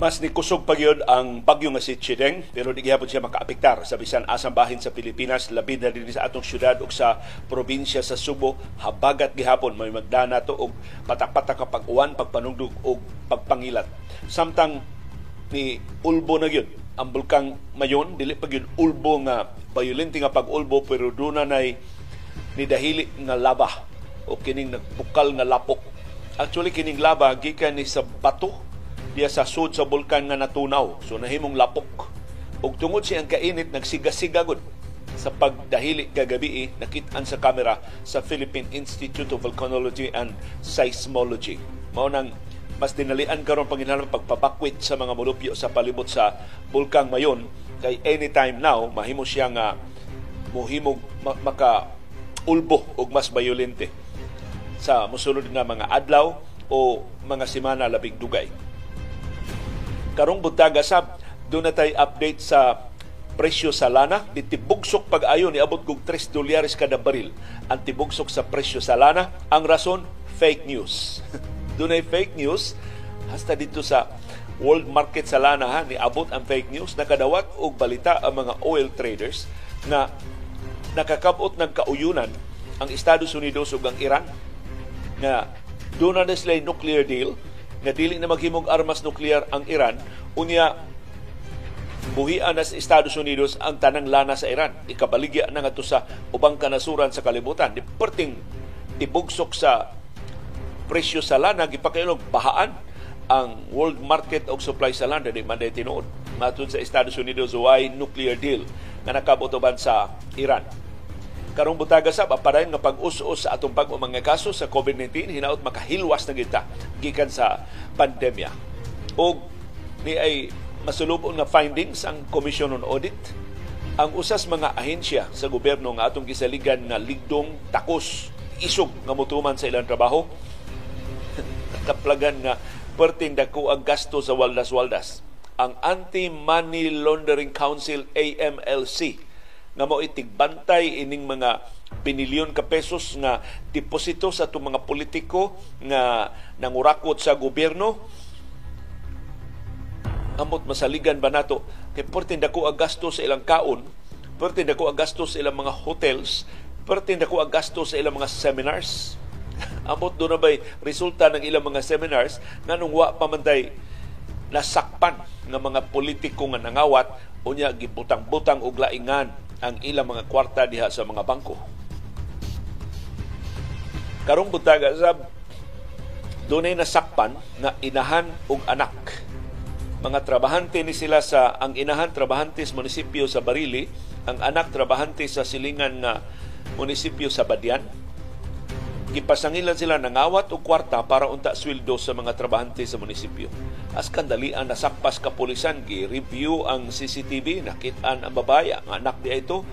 Mas nikusog pa yun ang bagyo nga si Chideng pero di gyapon siya makaapektar sa bisan asang bahin sa Pilipinas labi na din sa atong syudad ug sa probinsya sa Subo habagat gihapon may magdana to og patak-patak kapag uwan pagpanugdog og pagpangilat. Samtang ni ulbo na gyud ang bulkang Mayon dili pa gyud ulbo nga violente nga pag-ulbo pero duna nay ni dahili nga laba o kining nagpukal nga lapok. Actually kining laba gikan ni sa bato diya sa sud sa bulkan nga natunaw. So nahimong lapok. Ug tungod siyang kainit nagsiga-siga gud sa pagdahili kagabi eh, nakitaan sa kamera sa Philippine Institute of Volcanology and Seismology. Mao nang mas dinalian karon panginahanglan pagpapakwit sa mga molupyo sa palibot sa bulkang Mayon kay anytime now mahimo siya nga mohimog maka ulbo og mas bayolente sa musulod nga mga adlaw o mga semana labing dugay karong buntaga sab doon na tayo update sa presyo sa lana. Di tibugsok pag-ayo ni abot kog 3 dolyares kada baril ang tibugsok sa presyo sa lana. Ang rason fake news. Doon ay fake news. Hasta dito sa world market sa lana ha, ni abot ang fake news. Nakadawat og balita ang mga oil traders na nakakabot ng kauyunan ang Estados Unidos ug ang Iran na doon na sila nuclear deal nga dili na maghimog armas nuklear ang Iran unya buhian na sa Estados Unidos ang tanang lana sa Iran. Ikabaligya na nga sa ubang kanasuran sa kalibutan. Di perting tibugsok sa presyo sa lana gipakailog bahaan ang world market og supply sa lana di man tinuod. Matod sa Estados Unidos why nuclear deal nga nakabotoban sa Iran karong butaga sa parayon nga pag-us-us sa atong pag mga kaso sa COVID-19 hinaot makahilwas na kita gikan sa pandemya. O ni ay masulubon nga findings ang Commission on Audit. Ang usas mga ahensya sa gobyerno nga atong gisaligan nga ligdong takos isog nga mutuman sa ilang trabaho. Kaplagan nga perting dako ang gasto sa waldas-waldas. Ang Anti-Money Laundering Council AMLC nga mo itigbantay ining mga binilyon ka pesos nga deposito sa itong mga politiko nga nangurakot sa gobyerno. Amot masaligan ba nato? Kay pertin dako ang gasto sa ilang kaon pertin dako ang gasto sa ilang mga hotels pertin dako ang gasto sa ilang mga seminars. Amot do na bay resulta ng ilang mga seminars nganong wa pamantay nasakpan nga mga politiko nga nangawat unya gibutang-butang og laingan ang ilang mga kwarta diha sa mga bangko. Karong butaga sa dunay nasakpan nga inahan ug anak. Mga trabahante ni sila sa ang inahan trabahante sa munisipyo sa Barili, ang anak trabahante sa silingan nga munisipyo sa Badian Gipasangilan sila ng awat o kwarta para unta sweldo sa mga trabahante sa munisipyo. As kandalian nasakpas kapulisan, gi-review ang CCTV, nakitaan ang babaya, ang anak di ito,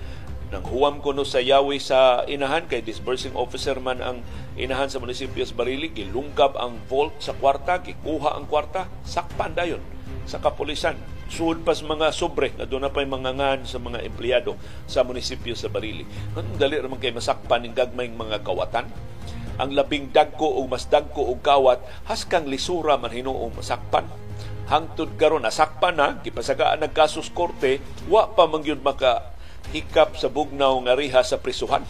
nang huwam ko no sa yawi sa inahan kay disbursing officer man ang inahan sa munisipyo sa Barili gilungkab ang vault sa kwarta gikuha ang kwarta sakpan dayon sa kapulisan. Suod pas mga sobre na doon na pa'y mga ngan sa mga empleyado sa munisipyo sa Barili. Ang dali naman kay masakpan ng gagmayng mga kawatan. Ang labing dagko o mas dagko og kawat haskang lisura man hinuong masakpan. Hangtod karon nasakpan na gipasagaan ng kasus korte wa pa man gyud maka hikap sa bugnaw nga riha sa prisuhan.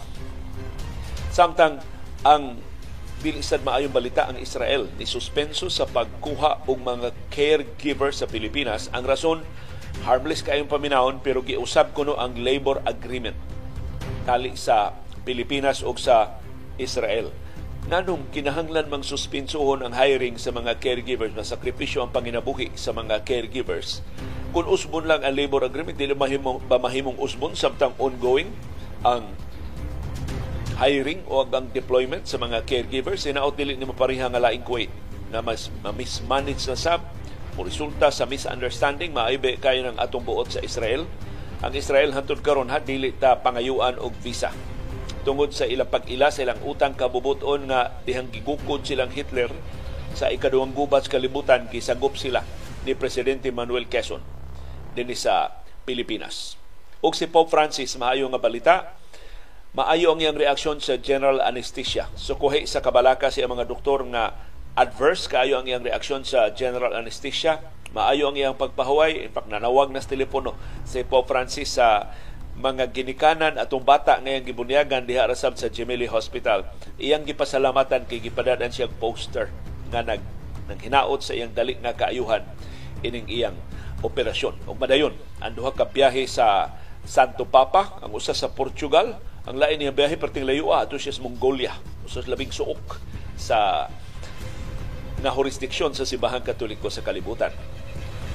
Samtang ang bilisad maayong balita ang Israel ni suspenso sa pagkuha og mga caregiver sa Pilipinas. Ang rason harmless kayong paminahon pero giusab kuno ang labor agreement tali sa Pilipinas ug sa Israel. Nganong kinahanglan mang suspensohon ang hiring sa mga caregivers na sakripisyo ang panginabuhi sa mga caregivers. Kung usbon lang ang labor agreement dili mahimong ba mahimong usbon samtang ongoing ang hiring o ang deployment sa mga caregivers sinaot dili ni mapariha nga laing kuwait na mas mismanage na sab mo resulta sa misunderstanding maaybe kayo ng atong buot sa Israel ang Israel hantod karon ha dili ta pangayuan og visa tungod sa ilang pag-ila sa ilang utang kabubuton nga dihang gigukod silang Hitler sa ikaduhang gubat sa kalibutan kisagop sila ni Presidente Manuel Quezon dinhi sa Pilipinas. Ug si Pope Francis maayo nga balita maayo ang iyang reaksyon sa general anesthesia. Sukuhi sa kabalaka sa mga doktor nga adverse kaayo ang iyang reaksyon sa general anesthesia Maayo ang iyang pagpahuway. In fact, nanawag na sa telepono si Pope Francis sa mga ginikanan atong bata ngayong gibunyagan diha rasab sa Gemelli Hospital. Iyang gipasalamatan kay gipadadan siyang poster nga nag nang hinaot sa iyang dali nga kaayuhan ining iyang operasyon. O madayon, ang duha ka biyahe sa Santo Papa, ang usa sa Portugal, ang lain niya biyahe perting layo ato siya sa Mongolia, usa sa labing suok sa na jurisdiksyon sa Sibahan Katoliko sa kalibutan.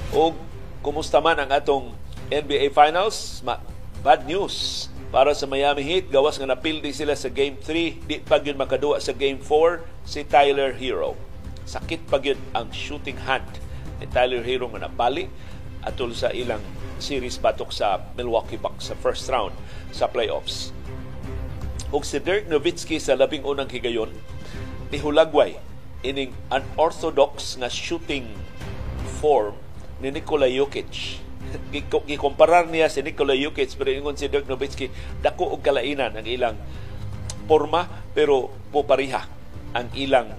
O kumusta man ang atong NBA Finals, ma- bad news para sa Miami Heat. Gawas nga napildi sila sa Game 3. Di pa yun makaduwa sa Game 4 si Tyler Hero. Sakit pa yun ang shooting hand ni Tyler Hero nga napali atol sa ilang series batok sa Milwaukee Bucks sa first round sa playoffs ug si Dirk Nowitzki sa labing unang higayon nihulagway ining unorthodox nga shooting form ni Nikola Jokic. Gikomparar niya si Nikola Jokic pero ingon si Dirk Nowitzki dako og kalainan ang ilang forma pero popariha ang ilang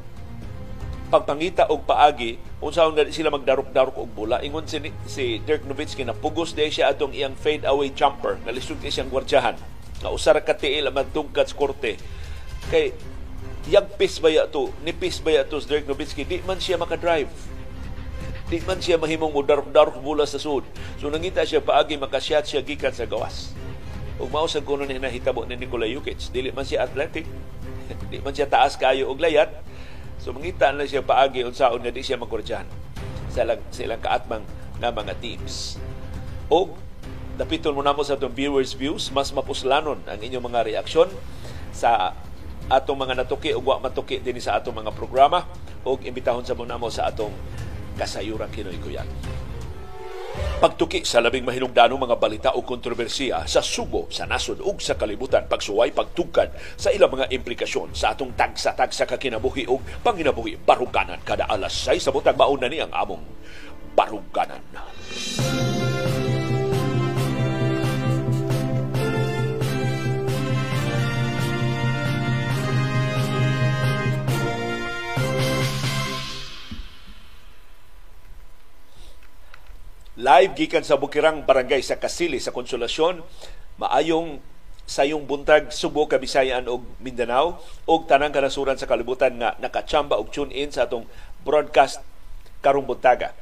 pagpangita og paagi. Unsaon sila magdarok-darok og bola ingon si, si Dirk Nowitzki na pugos day siya atong iyang fade away jumper na lisod siyang gwardyahan nga usara ka tiil ang tungkat korte. Kay yagpis ba to? Nipis ba to sa Dirk Nowitzki? Di man siya makadrive. Di man siya mahimong mudarok-darok mula sa sud. So nangita siya paagi makashot siya gikan sa gawas. Ug mao sa kuno ni nahitabo ni Nikola Jokic dili man siya athletic. Di man siya taas kayo og layat. So mangita na siya paagi unsaon nga di siya magkordyan sa ilang, sa ilang kaatmang na mga teams. Og dapiton mo na mo sa itong viewers views, mas mapuslanon ang inyong mga reaksyon sa atong mga natuki o wa matuki din sa atong mga programa o imbitahon sa mo sa atong kasayuran kinoy kuyan. Pagtuki sa labing mahinungdanong mga balita o kontrobersiya sa subo, sa nasod ug sa kalibutan, pagsuway, pagtugkad sa ilang mga implikasyon sa atong tagsa-tagsa kakinabuhi o panginabuhi baruganan kada alas 6 sa butang mauna ni ang among baruganan. Baruganan. Live gikan sa Bukirang Barangay sa Kasili sa Konsolasyon, maayong sayong buntag Subo, Kabisayan ug Mindanao ug tanang kanasuran sa kalibutan nga nakachamba og tune in sa atong broadcast karong buntaga.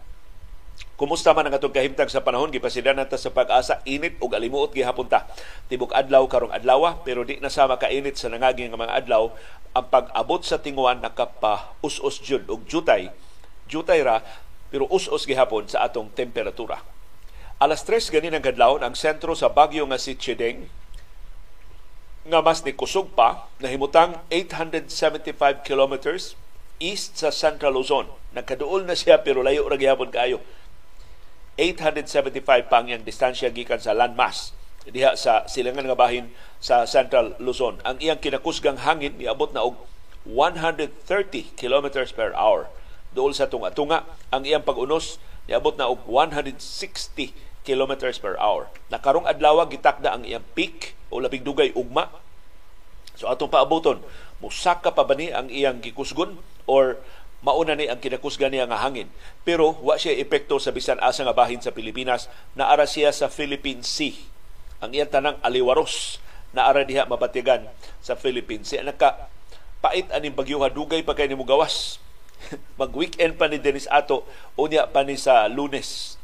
Kumusta man ang atong kahimtang sa panahon gipasidan ta sa pag-asa init ug alimuot gihapon ta. Tibok adlaw karong adlaw pero di na sama ka init sa nangaging nga mga adlaw ang pag-abot sa tinguan nakapa us-us jud og jutay jutay ra pero us-us gihapon sa atong temperatura. Alas 3 ganin ang kadlawon ang sentro sa Bagyo nga si Chideng nga mas ni kusog pa nahimutang 875 kilometers east sa Central Luzon. Nagkaduol na siya pero layo ra gihapon kaayo. 875 pa ang distansya gikan sa landmass diha sa silangan nga bahin sa Central Luzon. Ang iyang kinakusgang hangin niabot na og 130 kilometers per hour dool sa tunga-tunga ang iyang pag-unos niabot na og 160 kilometers per hour. Nakarong adlaw gitakda ang iyang peak o labing dugay ugma. So atong paaboton, musaka pa ba ni ang iyang gikusgon or mauna ni ang kinakusgan niya nga hangin. Pero wa siya epekto sa bisan asa nga bahin sa Pilipinas, naara siya sa Philippine Sea. Ang iyang tanang aliwaros naara diha mabatigan sa Philippines Sea. Naka pait aning bagyo dugay pa kay nimo gawas Mag-weekend pa ni Dennis Ato, unya pa ni sa lunes.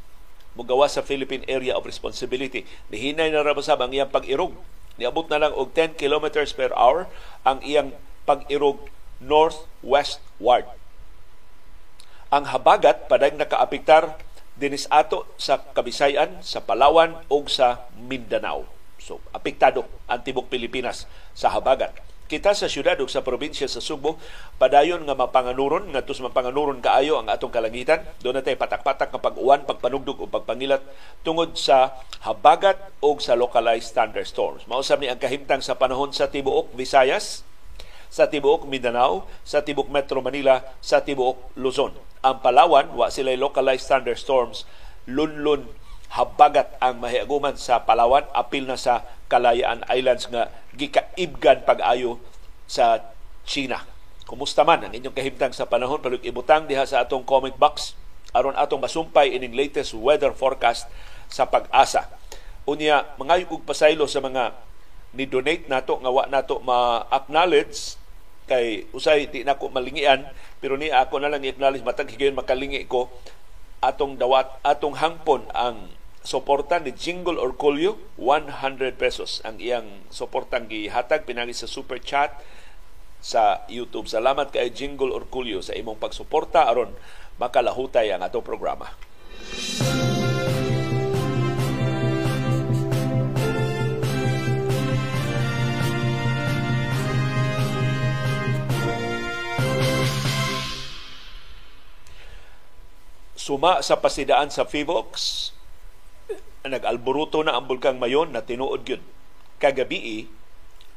Mugawa sa Philippine Area of Responsibility. Nihinay na rabasab ang iyang pag-irog. Niabot na lang og 10 kilometers per hour ang iyang pag-irog northwestward. Ang habagat padag nakaapektar dinis ato sa Kabisayan, sa Palawan o sa Mindanao. So, apektado ang tibok Pilipinas sa habagat kita sa syudad ug sa probinsya sa Subo padayon nga mapanganuron ngadto sa mapanganuron kaayo ang atong kalangitan. Do na tay patak-patak nga pag-uwan pagpanugdog ug pagpangilat tungod sa habagat o sa localized thunderstorms. Mao ni ang kahimtang sa panahon sa tibuok Visayas sa tibuok Mindanao sa tibuok Metro Manila sa tibuok Luzon. Ang Palawan wa sila localized thunderstorms lunlun habagat ang mahiaguman sa Palawan. Apil na sa Kalayaan Islands nga gikaibgan pag-ayo sa China. Kumusta man ang inyong kahimtang sa panahon? Palug ibutang diha sa atong comment box. Aron atong masumpay ining latest weather forecast sa pag-asa. Unya, mga og pasaylo sa mga ni donate nato nga wa nato ma-acknowledge. Kay usay di nako malingian pero ni ako na lang i-acknowledge. Matag higayon makalingi ko atong dawat atong hangpon ang suporta ni Jingle Orculio 100 pesos ang iyang suportang gihatag pinagi sa super chat sa YouTube. Salamat kay Jingle Orculio sa imong pagsuporta aron makalahutay ang ato programa. Suma sa pasidaan sa Fivox, nag-alboruto na ang bulkang mayon na tinuod gyud kagabi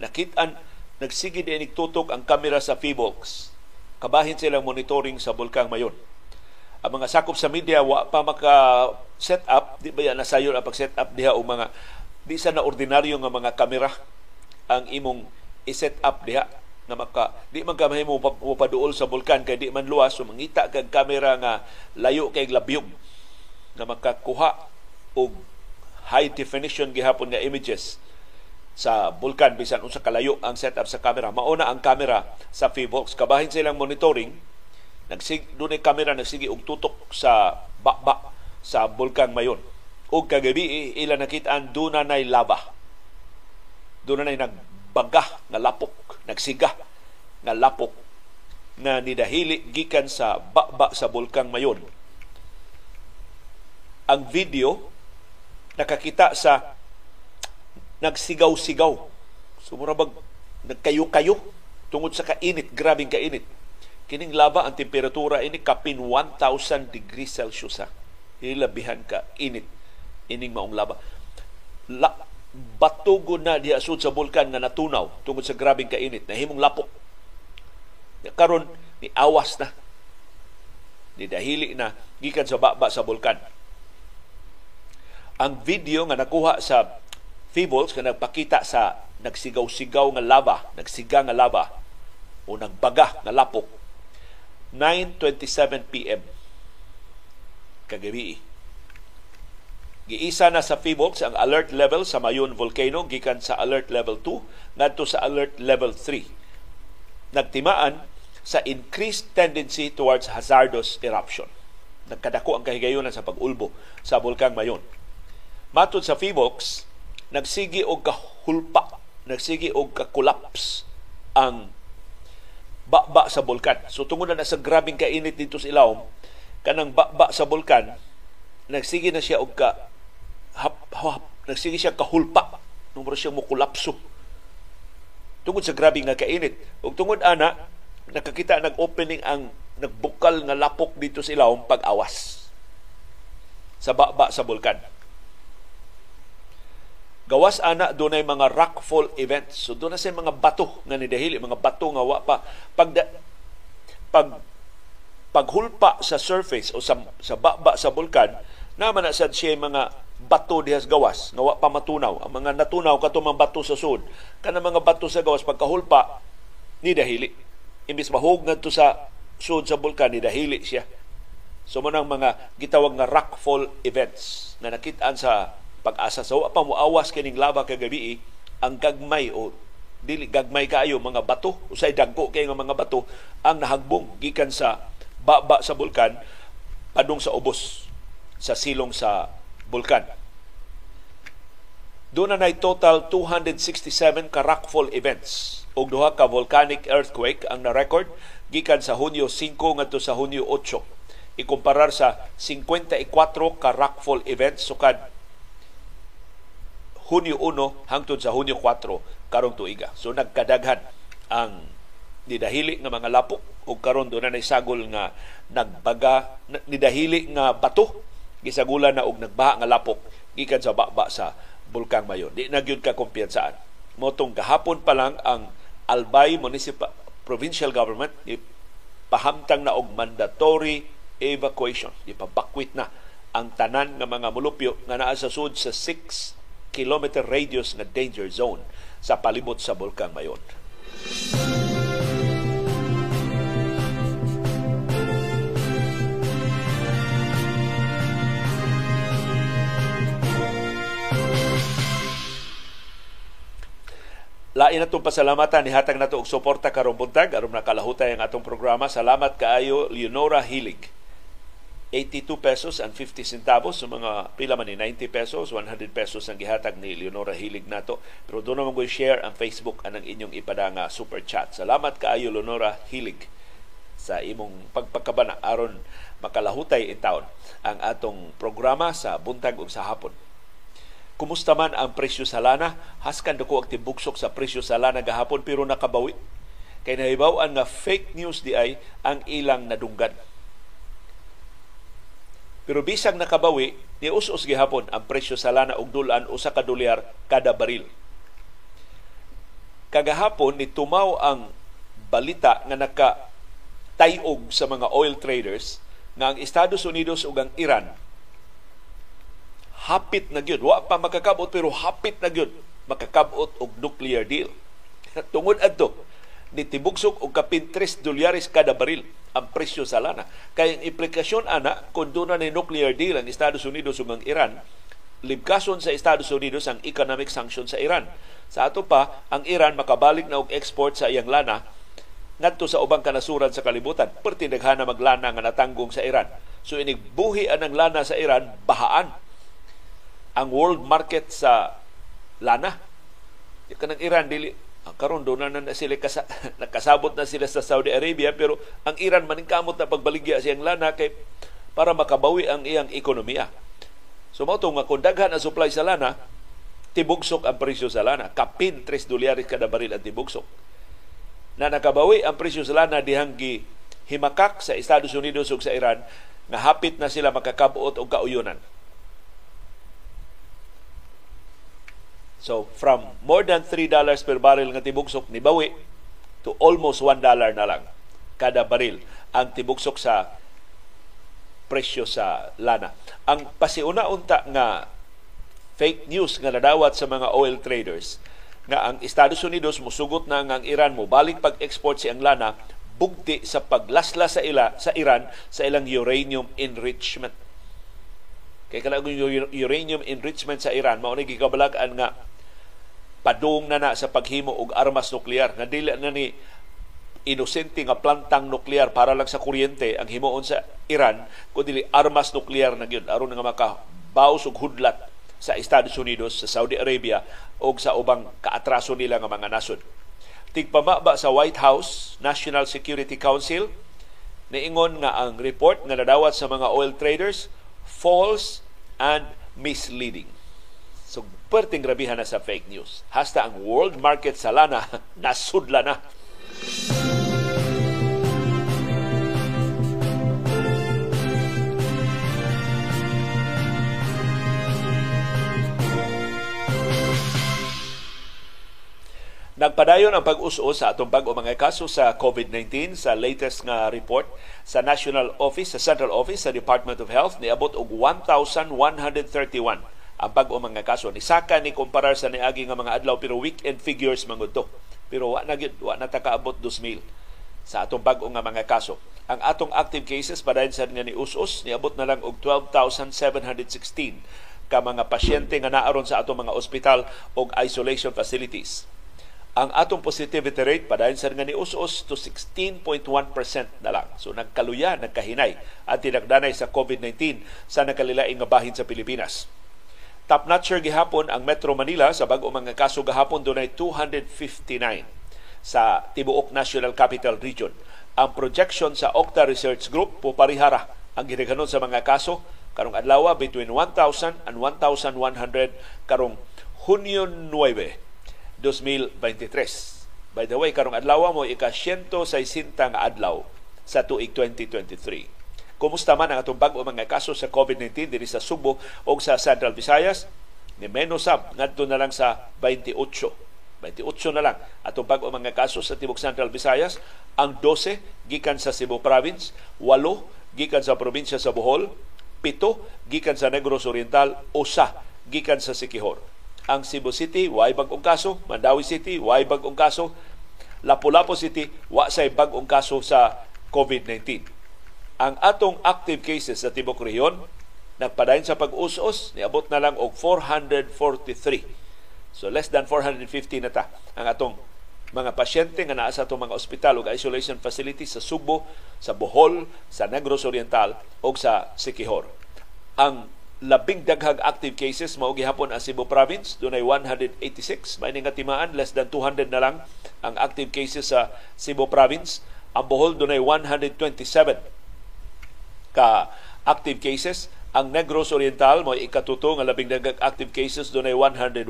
nakitaan nagsige din tutok ang kamera sa Fivox kabahin silang monitoring sa bulkang mayon. Ang mga sakop sa media wa pa maka set up. Di ba yan nasayon ang pag set up diha o mga di sa na ordinaryo nga mga kamera ang imong i-set up diha na maka di man ka mahimo paduol sa bulkan kay di man luwas so mangita kag kamera nga layo kay labyog na makakuha og high definition gihapon nga images sa bulkan bisan unsa kalayo ang setup sa camera. Mauna ang camera sa Fivox kabahin silang monitoring nagsig dunay camera nagsige og tutok sa bakba sa bulkan mayon. Ug kagabi ila nakitaan duna nay lava duna nay nagbaga nga lapok nagsiga nga lapok na nidahili gikan sa bakba sa bulkan mayon. Ang video nakakita sa nagsigaw-sigaw sumurabag nagkayo-kayo tungod sa kainit grabing kainit Kining lava ang temperatura ini kapin 1,000 degrees Celsius ha. Hilabihan ka init ining maong lava. La, batugo na diha sud sa bulkan nga natunaw tungod sa grabing kainit na himong lapok. Karon ni awas na ni dahili na gikan sa baba sa bulkan. Ang video nga nakuha sa Feebles nga nagpakita sa nagsigaw-sigaw nga lava, nagsiga nga lava o nagbaga nga lapok 9.27 p.m. kagabi. Giisa na sa Feebox ang alert level sa Mayon Volcano gikan sa alert level 2 ngadto sa alert level 3. Nagtimaan sa increased tendency towards hazardous eruption. Nagkadako ang kahigayonan sa pag-ulbo sa bulkang Mayon. Matod sa Feebox, nagsigi og kahulpa, nagsigi og ka-collapse ang baba sa bulkan. So tungod na sa grabing kainit dito sa ilawom, kanang baba sa bulkan, nagsige na siya og ka hap, hap, nagsige siya kahulpa. Numero siya mo kulapso. Tungod sa grabing nga kainit. Ug tungod ana, nakakita nag-opening ang nagbukal nga lapok dito sa ilawom pag-awas sa baba sa bulkan. Gawas ana dunay mga rockfall events. So doon na sa mga bato nga nidahili, mga bato nga wa pa pag pag paghulpa sa surface o sa sa baba sa bulkan naman na sad siya mga bato dihas gawas nga wa pa matunaw. Ang mga natunaw kato mga bato sa sud, kana mga bato sa gawas pagkahulpa ni dahili. Imbis mahog ngadto sa sud sa bulkan ni dahili siya. So mo mga gitawag nga rockfall events na nakitaan sa pag-asa. Sa pa mo awas kining laba kagabi eh, ang gagmay o dili gagmay kaayo mga bato. Usay dagko kay nga mga bato ang nahagbong gikan sa baba sa bulkan padung sa ubos sa silong sa bulkan. Doon na total 267 ka rockfall events. Ug duha ka volcanic earthquake ang na-record gikan sa Hunyo 5 ngadto sa Hunyo 8 ikumparar sa 54 ka rockfall events sukad Hunyo 1 hangtod sa Hunyo 4 karong tuiga. So nagkadaghan ang nidahili nga mga lapok ug karon do na sagol nga nagbaga nidahili nga bato gisagulan na og nagbaha nga lapok gikan sa baba sa bulkang Mayon. Di na gyud ka kumpiyansaan. Motong gahapon pa lang ang Albay Municipal Provincial Government pahamtang na og mandatory evacuation. Ipabakwit na ang tanan nga mga mulupyo nga naa sa sud sa 6 kilometer radius nga danger zone sa palibot sa Bulkang Mayon. Lain natong pasalamatan nihatag nato og suporta karong buntag aron nakalahutay ang atong programa. Salamat kaayo Leonora Hilig. 82 pesos and 50 centavos. Sa so mga pila man ni 90 pesos 100 pesos ang gihatag ni Leonora Hilig nato. Pero doon naman ko share ang Facebook anang inyong ipadanga super chat. Salamat kaayo Leonora Hilig sa imong pagpagkabana aron makalahutay in taon ang atong programa sa buntag ug sa hapon. Kumusta man ang presyo sa lana? Haskan dako ang tibugsok sa presyo sa lana gahapon pero nakabawi. Kay nahibaw nga fake news di ay ang ilang nadunggan pero bisag nakabawi, ni us-us gihapon ang presyo sa lana og dulan usa ka dolyar kada baril. Kagahapon ni tumaw ang balita nga naka tayog sa mga oil traders nga ang Estados Unidos ug ang Iran hapit na gyud wa pa makakabot pero hapit na gyud makakabot og nuclear deal tungod adto ni tibugsok og kapin 3 dolyares kada baril ang presyo sa lana. Kaya ang implikasyon ana kung doon ni nuclear deal ang Estados Unidos ug ang Iran, libkason sa Estados Unidos ang economic sanction sa Iran. Sa ato pa, ang Iran makabalik na og export sa iyang lana ngadto sa ubang kanasuran sa kalibutan. Perti daghana maglana nga natanggong sa Iran. So inig buhi ang lana sa Iran, bahaan ang world market sa lana. Kanang Iran dili ang karon do na na sila kasa, nakasabot na sila sa Saudi Arabia pero ang Iran maningkamot na pagbaligya siyang lana kay para makabawi ang iyang ekonomiya. So mao nga kung daghan ang supply sa lana, tibugsok ang presyo sa lana. Kapin 3 dolyares kada baril ang tibugsok. Na nakabawi ang presyo sa lana dihang gi himakak sa Estados Unidos ug sa Iran nga hapit na sila makakabuot og kauyonan So from more than $3 per barrel nga tibugsok ni bawi to almost $1 na lang kada baril ang tibugsok sa presyo sa lana. Ang pasiuna unta nga fake news nga nadawat sa mga oil traders nga ang Estados Unidos musugot na nga ang Iran mo balik pag-export si ang lana bugti sa paglasla sa ila sa Iran sa ilang uranium enrichment. Kay kanang uranium enrichment sa Iran mao ni gikabalagan nga padung na na sa paghimo og armas nuklear nga dili na ni inosente nga plantang nuklear para lang sa kuryente ang himuon sa Iran kundi armas nuklear na gyud aron nga makabaws og hudlat sa Estados Unidos, sa Saudi Arabia o sa ubang kaatraso nila nga mga nasod. Tigpamaba sa White House, National Security Council, niingon nga ang report nga nadawat sa mga oil traders false and misleading. Perting grabihan na sa fake news. Hasta ang world market sa lana, nasudla na. Nagpadayon ang pag-us-us sa atong bag-o mga kaso sa COVID-19 sa latest nga report sa National Office, sa Central Office sa Department of Health niabot og 1,131 ang bag-o mga kaso. Ni saka ni kumparar sa niagi nga mga adlaw pero weekend figures mangud to. Pero wa na gyud wa na takaabot 2,000 sa atong bag-o nga mga kaso. Ang atong active cases padayon sa nga ni us-us niabot na lang og 12,716 ka mga pasyente nga naaron sa atong mga ospital o isolation facilities. Ang atong positivity rate padayon sa nga ni us-us to 16.1% na lang. So nagkaluya, nagkahinay at tinagdanay sa COVID-19 sa nakalilaing nga bahin sa Pilipinas. Top notcher gihapon ang Metro Manila sa bag-o mga kaso gahapon dunay 259 sa tibuok National Capital Region. Ang projection sa Octa Research Group puparihara ang gidaghanon sa mga kaso karong adlaw between 1,000 and 1,100 karong Hunyo 9, 2023. By the way, karong adlaw mo ika 160 nga adlaw sa tuig 2023. Kumusta man ang atong bag-o mga kaso sa COVID-19 diri sa Subo o sa Central Visayas? Ni menos sab ngadto na lang sa 28. 28 na lang atong bag-o mga kaso sa tibok Central Visayas, ang 12 gikan sa Cebu Province, 8 gikan sa probinsya sa Bohol, 7 gikan sa Negros Oriental, usa gikan sa Sikihor. Ang Cebu City, way bag-ong kaso, Mandawi City, way bag-ong kaso, Lapu-Lapu City, wa say bag-ong kaso sa COVID-19 ang atong active cases sa tibok rehiyon nagpadayon sa pag-us-us niabot na lang og 443 So less than 450 na ta ang atong mga pasyente nga naa sa atong mga ospital ug isolation facilities sa Subo, sa Bohol, sa Negros Oriental ug sa Siquijor. Ang labing daghang active cases mao gihapon ang Cebu province dunay 186 may nga timaan less than 200 na lang ang active cases sa Cebu province. Ang Bohol dunay 127 ka active cases ang Negros Oriental mo ikatuto nga labing daghang active cases dunay 101.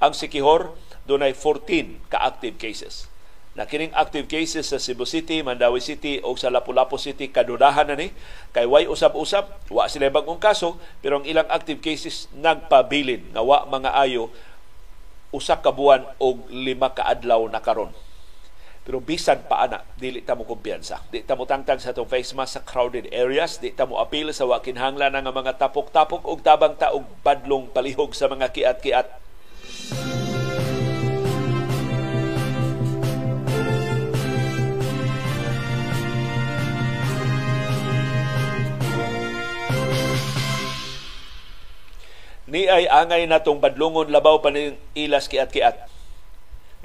Ang Sikihor dunay 14 ka active cases. Na kining active cases sa Cebu City, Mandawi City o sa Lapu-Lapu City kadudahan na ni kay way usab-usab, wa sila bagong kaso pero ang ilang active cases nagpabilin nga wa mga ayo usa ka buwan og lima ka adlaw na karon pero bisan pa ana, dili ta mo kumpiyansa. Di ta mo tangtang sa itong face mask sa crowded areas. Di ta mo apil sa wakinhanglan ng mga tapok-tapok ug tabang taog badlong palihog sa mga kiat-kiat. Ni ay angay natong badlongon labaw pa ilas kiat-kiat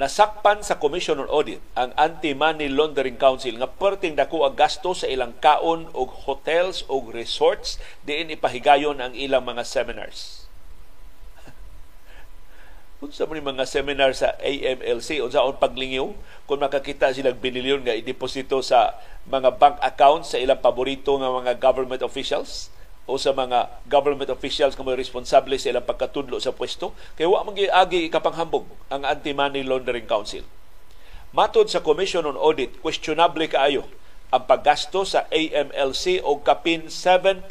nasakpan sa Commission on Audit ang Anti-Money Laundering Council nga perting dako ang gasto sa ilang kaon og hotels og resorts diin ipahigayon ang ilang mga seminars. Unsa man mga seminar sa AMLC unsaon paglingiw kung makakita silang binilyon nga ideposito sa mga bank accounts sa ilang paborito nga mga government officials o sa mga government officials nga responsable sa ilang pagkatudlo sa pwesto kay wa man agi ikapanghambog ang Anti-Money Laundering Council. Matod sa Commission on Audit, questionable kaayo ang paggasto sa AMLC og kapin 7.2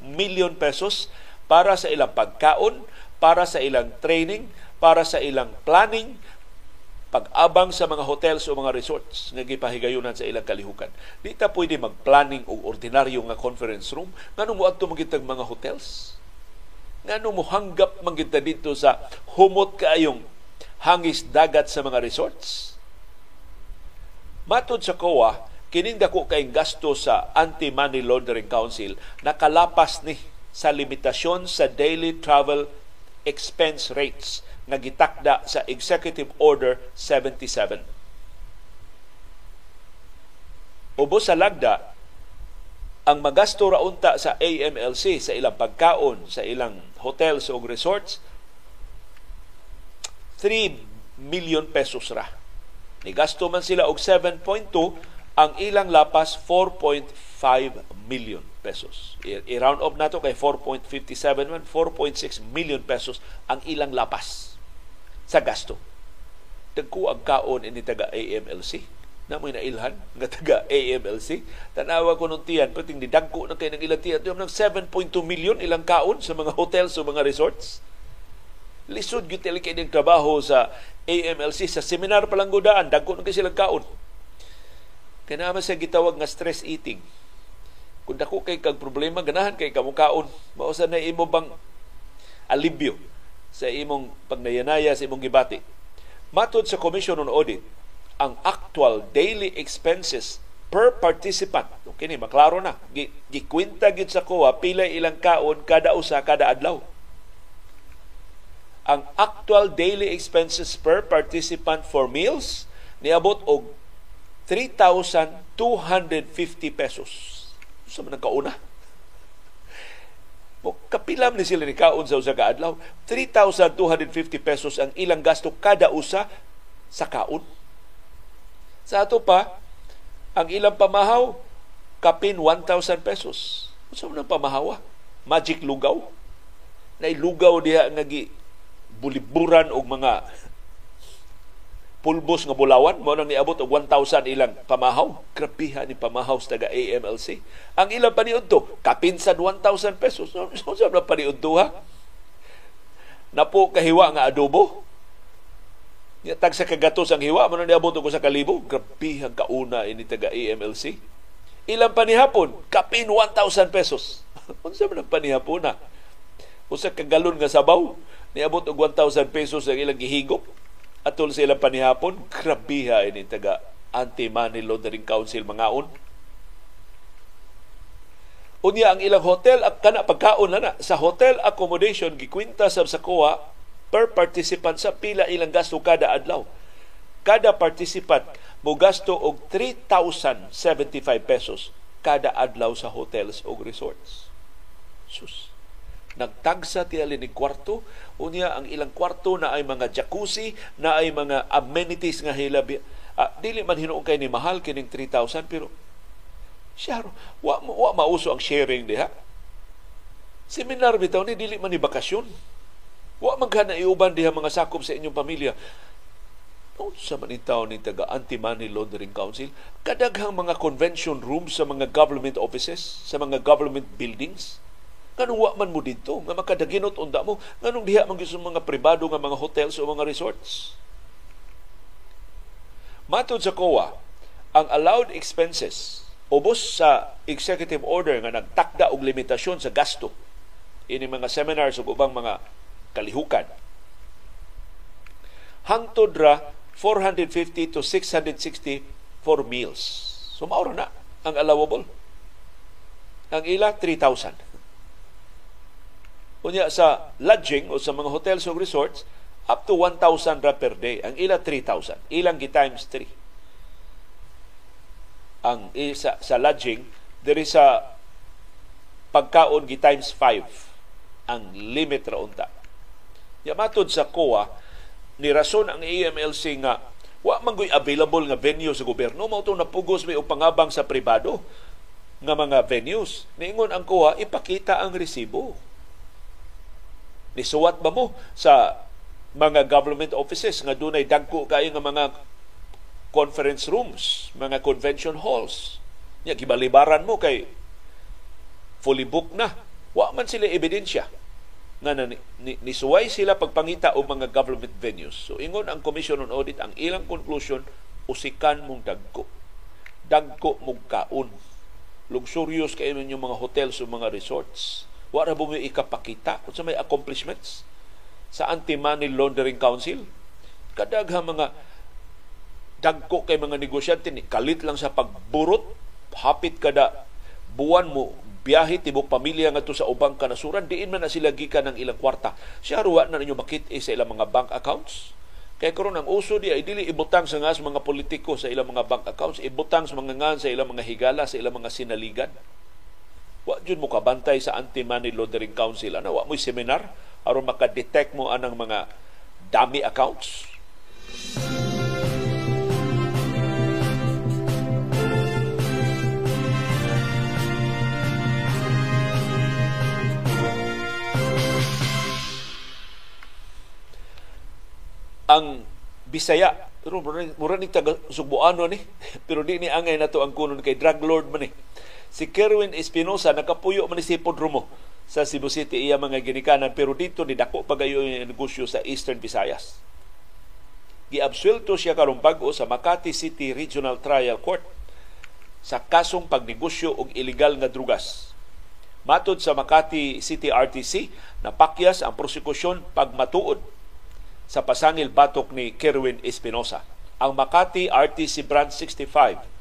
million pesos para sa ilang pagkaon, para sa ilang training, para sa ilang planning, pag-abang sa mga hotels o mga resorts nga gipahigayunan sa ilang kalihukan. Di ta pwede mag-planning og ordinaryo nga conference room ngano mo adto magitag mga hotels. Ngano mo hanggap mangita dito sa humot kaayong hangis dagat sa mga resorts. Matod sa COA, kining dako kay gasto sa Anti-Money Laundering Council nakalapas ni sa limitasyon sa daily travel expense rates nga gitakda sa Executive Order 77. Ubos sa lagda, ang magasto ra unta sa AMLC sa ilang pagkaon, sa ilang hotels o resorts, 3 million pesos ra. Ni gasto man sila og 7.2, ang ilang lapas 4.5 million pesos. I-round up nato kay 4.57 man, 4.6 million pesos ang ilang lapas sa gasto. Dagko ang kaon ini taga AMLC na may nailhan nga taga AMLC. Tanawa ko nung tiyan, pating didagko na kayo ng ilang tiyan. Yung ng 7.2 million ilang kaon sa mga hotels o mga resorts. Lisod yung tili kayo trabaho sa AMLC. Sa seminar palang gudaan, dagko na kayo silang kaon. Kaya naman sa gitawag nga stress eating. Kung dako kay kag problema, ganahan kay kamukaon. Mausa na imo bang alibyo sa imong pagnayanaya sa imong gibati. Matod sa Commission on Audit, ang actual daily expenses per participant. Okay ni maklaro na. Gikwinta gid sa kuha pila ilang kaon kada usa kada adlaw. Ang actual daily expenses per participant for meals niabot og 3,250 pesos. Sa man kauna mo kapilam ni sila ni kaon sa usa ka adlaw. 3,250 pesos ang ilang gasto kada usa sa kaon. Sa ato pa ang ilang pamahaw kapin 1,000 pesos. Unsa man pamahawa? Magic lugaw. Na lugaw diha nga gi buliburan og mga pulbos nga bulawan mo nang niabot og 1,000 ilang pamahaw. Grabiha ni pamahaw sa taga AMLC ang ilang paniud to kapinsan 1,000 pesos. So, so, so na paniud to ha? Napo kahiwa nga adobo. Tag sa kagatos ang hiwa mo nang niabot og sa kalibo grabiha kauna ini taga AMLC ilang panihapon kapin 1,000 pesos. Unsa man panihapon na usa ka galon nga sabaw niabot og 1,000 pesos ang ilang gihigop atol sa ilang panihapon, grabiha ini taga Anti-Money Laundering Council mangaon. Unya ang ilang hotel at kana pagkaon na, na sa hotel accommodation gikwinta sa sa kuha per participant sa pila ilang gasto kada adlaw. Kada participant mo gasto og 3,075 pesos kada adlaw sa hotels o resorts. Sus. Nagtagsa tiyali ni kwarto. Unya ang ilang kwarto na ay mga jacuzzi, na ay mga amenities nga hilabi. Ah, dili man hinuon kay ni mahal kining 3,000 pero siya wa, wa mauso ang sharing diha. Seminar bitaw ni dili man ni bakasyon. Wa man iuban diha mga sakop sa inyong pamilya. Sa manitaw ni taga Anti-Money Laundering Council, kadaghang mga convention rooms sa mga government offices, sa mga government buildings, Nganong wa man mo dito nga makadaginot unda mo nganong diha man mga pribado nga mga hotels o mga resorts. Matod sa COA, ang allowed expenses ubos sa executive order nga nagtakda og limitasyon sa gasto ini mga seminars ug ubang mga kalihukan. Hangtod ra 450 to 660 for meals. So maura na ang allowable. Ang ila 3,000. Unya sa lodging o sa mga hotels o resorts, up to 1,000 ra per day. Ang ila 3,000. Ilang gi times 3. Ang isa sa lodging, diri sa pagkaon gi times 5 ang limit ra unta. Ya matod sa COA, ni rason ang AMLC nga wa man available nga venue sa gobyerno mao to napugos may pangabang sa pribado nga mga venues niingon ang kuha ipakita ang resibo nisuwat ba mo sa mga government offices nga dunay dagko kayo nga mga conference rooms mga convention halls nya gibalibaran mo kay fully booked na wa man sila ebidensya nga na, ni, nisuway sila pagpangita og mga government venues. So ingon ang Commission on Audit ang ilang conclusion usikan mong dagko. Dagko mong kaon. Luxurious kayo yung mga hotels o mga resorts. Wala mo ikapakita kung sa may accomplishments sa Anti-Money Laundering Council. Kadaghang mga dagko kay mga negosyante ni kalit lang sa pagburot hapit kada buwan mo biyahe tibok pamilya ngadto sa ubang kanasuran diin man na sila gikan ng ilang kwarta. Siya ruwa na ninyo makit sa ilang mga bank accounts. Kay karon ang uso di ay dili ibutang sa ngas mga politiko sa ilang mga bank accounts ibutang sa mga ngan sa ilang mga higala sa ilang mga sinaligan wa jud mo kabantay sa anti-money laundering council ana? Wa mo seminar aron maka-detect mo anang mga dami accounts. Ang Bisaya pero mura ni taga Sugboano ni? Pero di ni angay nato ang kunon kay drug lord man ni si Kerwin Espinosa nakapuyo man si Podromo sa Cebu City. Iya mga ginikanan pero dito ni dako pagayo yung negosyo sa Eastern Visayas. Giabsuelto siya karong bag-o sa Makati City Regional Trial Court sa kasong pagnegosyo og illegal nga drugas. Matod sa Makati City RTC, napakyas ang prosekusyon pagmatuod sa pasangil batok ni Kerwin Espinosa. Ang Makati RTC Branch 65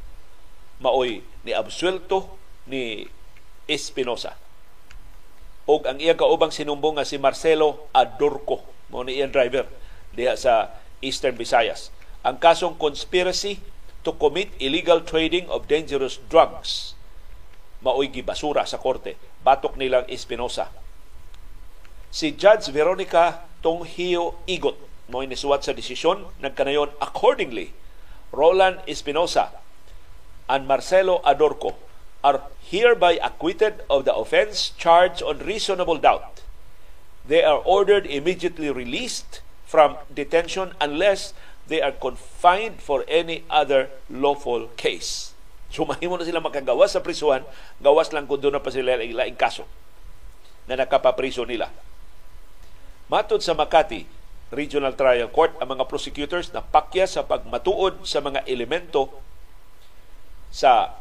maoy ni absuelto ni Espinosa. Og ang iya kaubang sinumbong nga si Marcelo Adorco, mo ni iyang driver diha sa Eastern Visayas. Ang kasong conspiracy to commit illegal trading of dangerous drugs maoy gibasura sa korte. Batok nilang Espinosa. Si Judge Veronica Tonghio Igot mo inisuwat sa desisyon nagkanayon accordingly Roland Espinosa and Marcelo Adorco are hereby acquitted of the offense charged on reasonable doubt. They are ordered immediately released from detention unless they are confined for any other lawful case. So mahimo na sila makagawas sa prisuhan, gawas lang kung doon na pa sila ilaing kaso na nakapapriso nila. Matod sa Makati Regional Trial Court, ang mga prosecutors na pakya sa pagmatuod sa mga elemento sa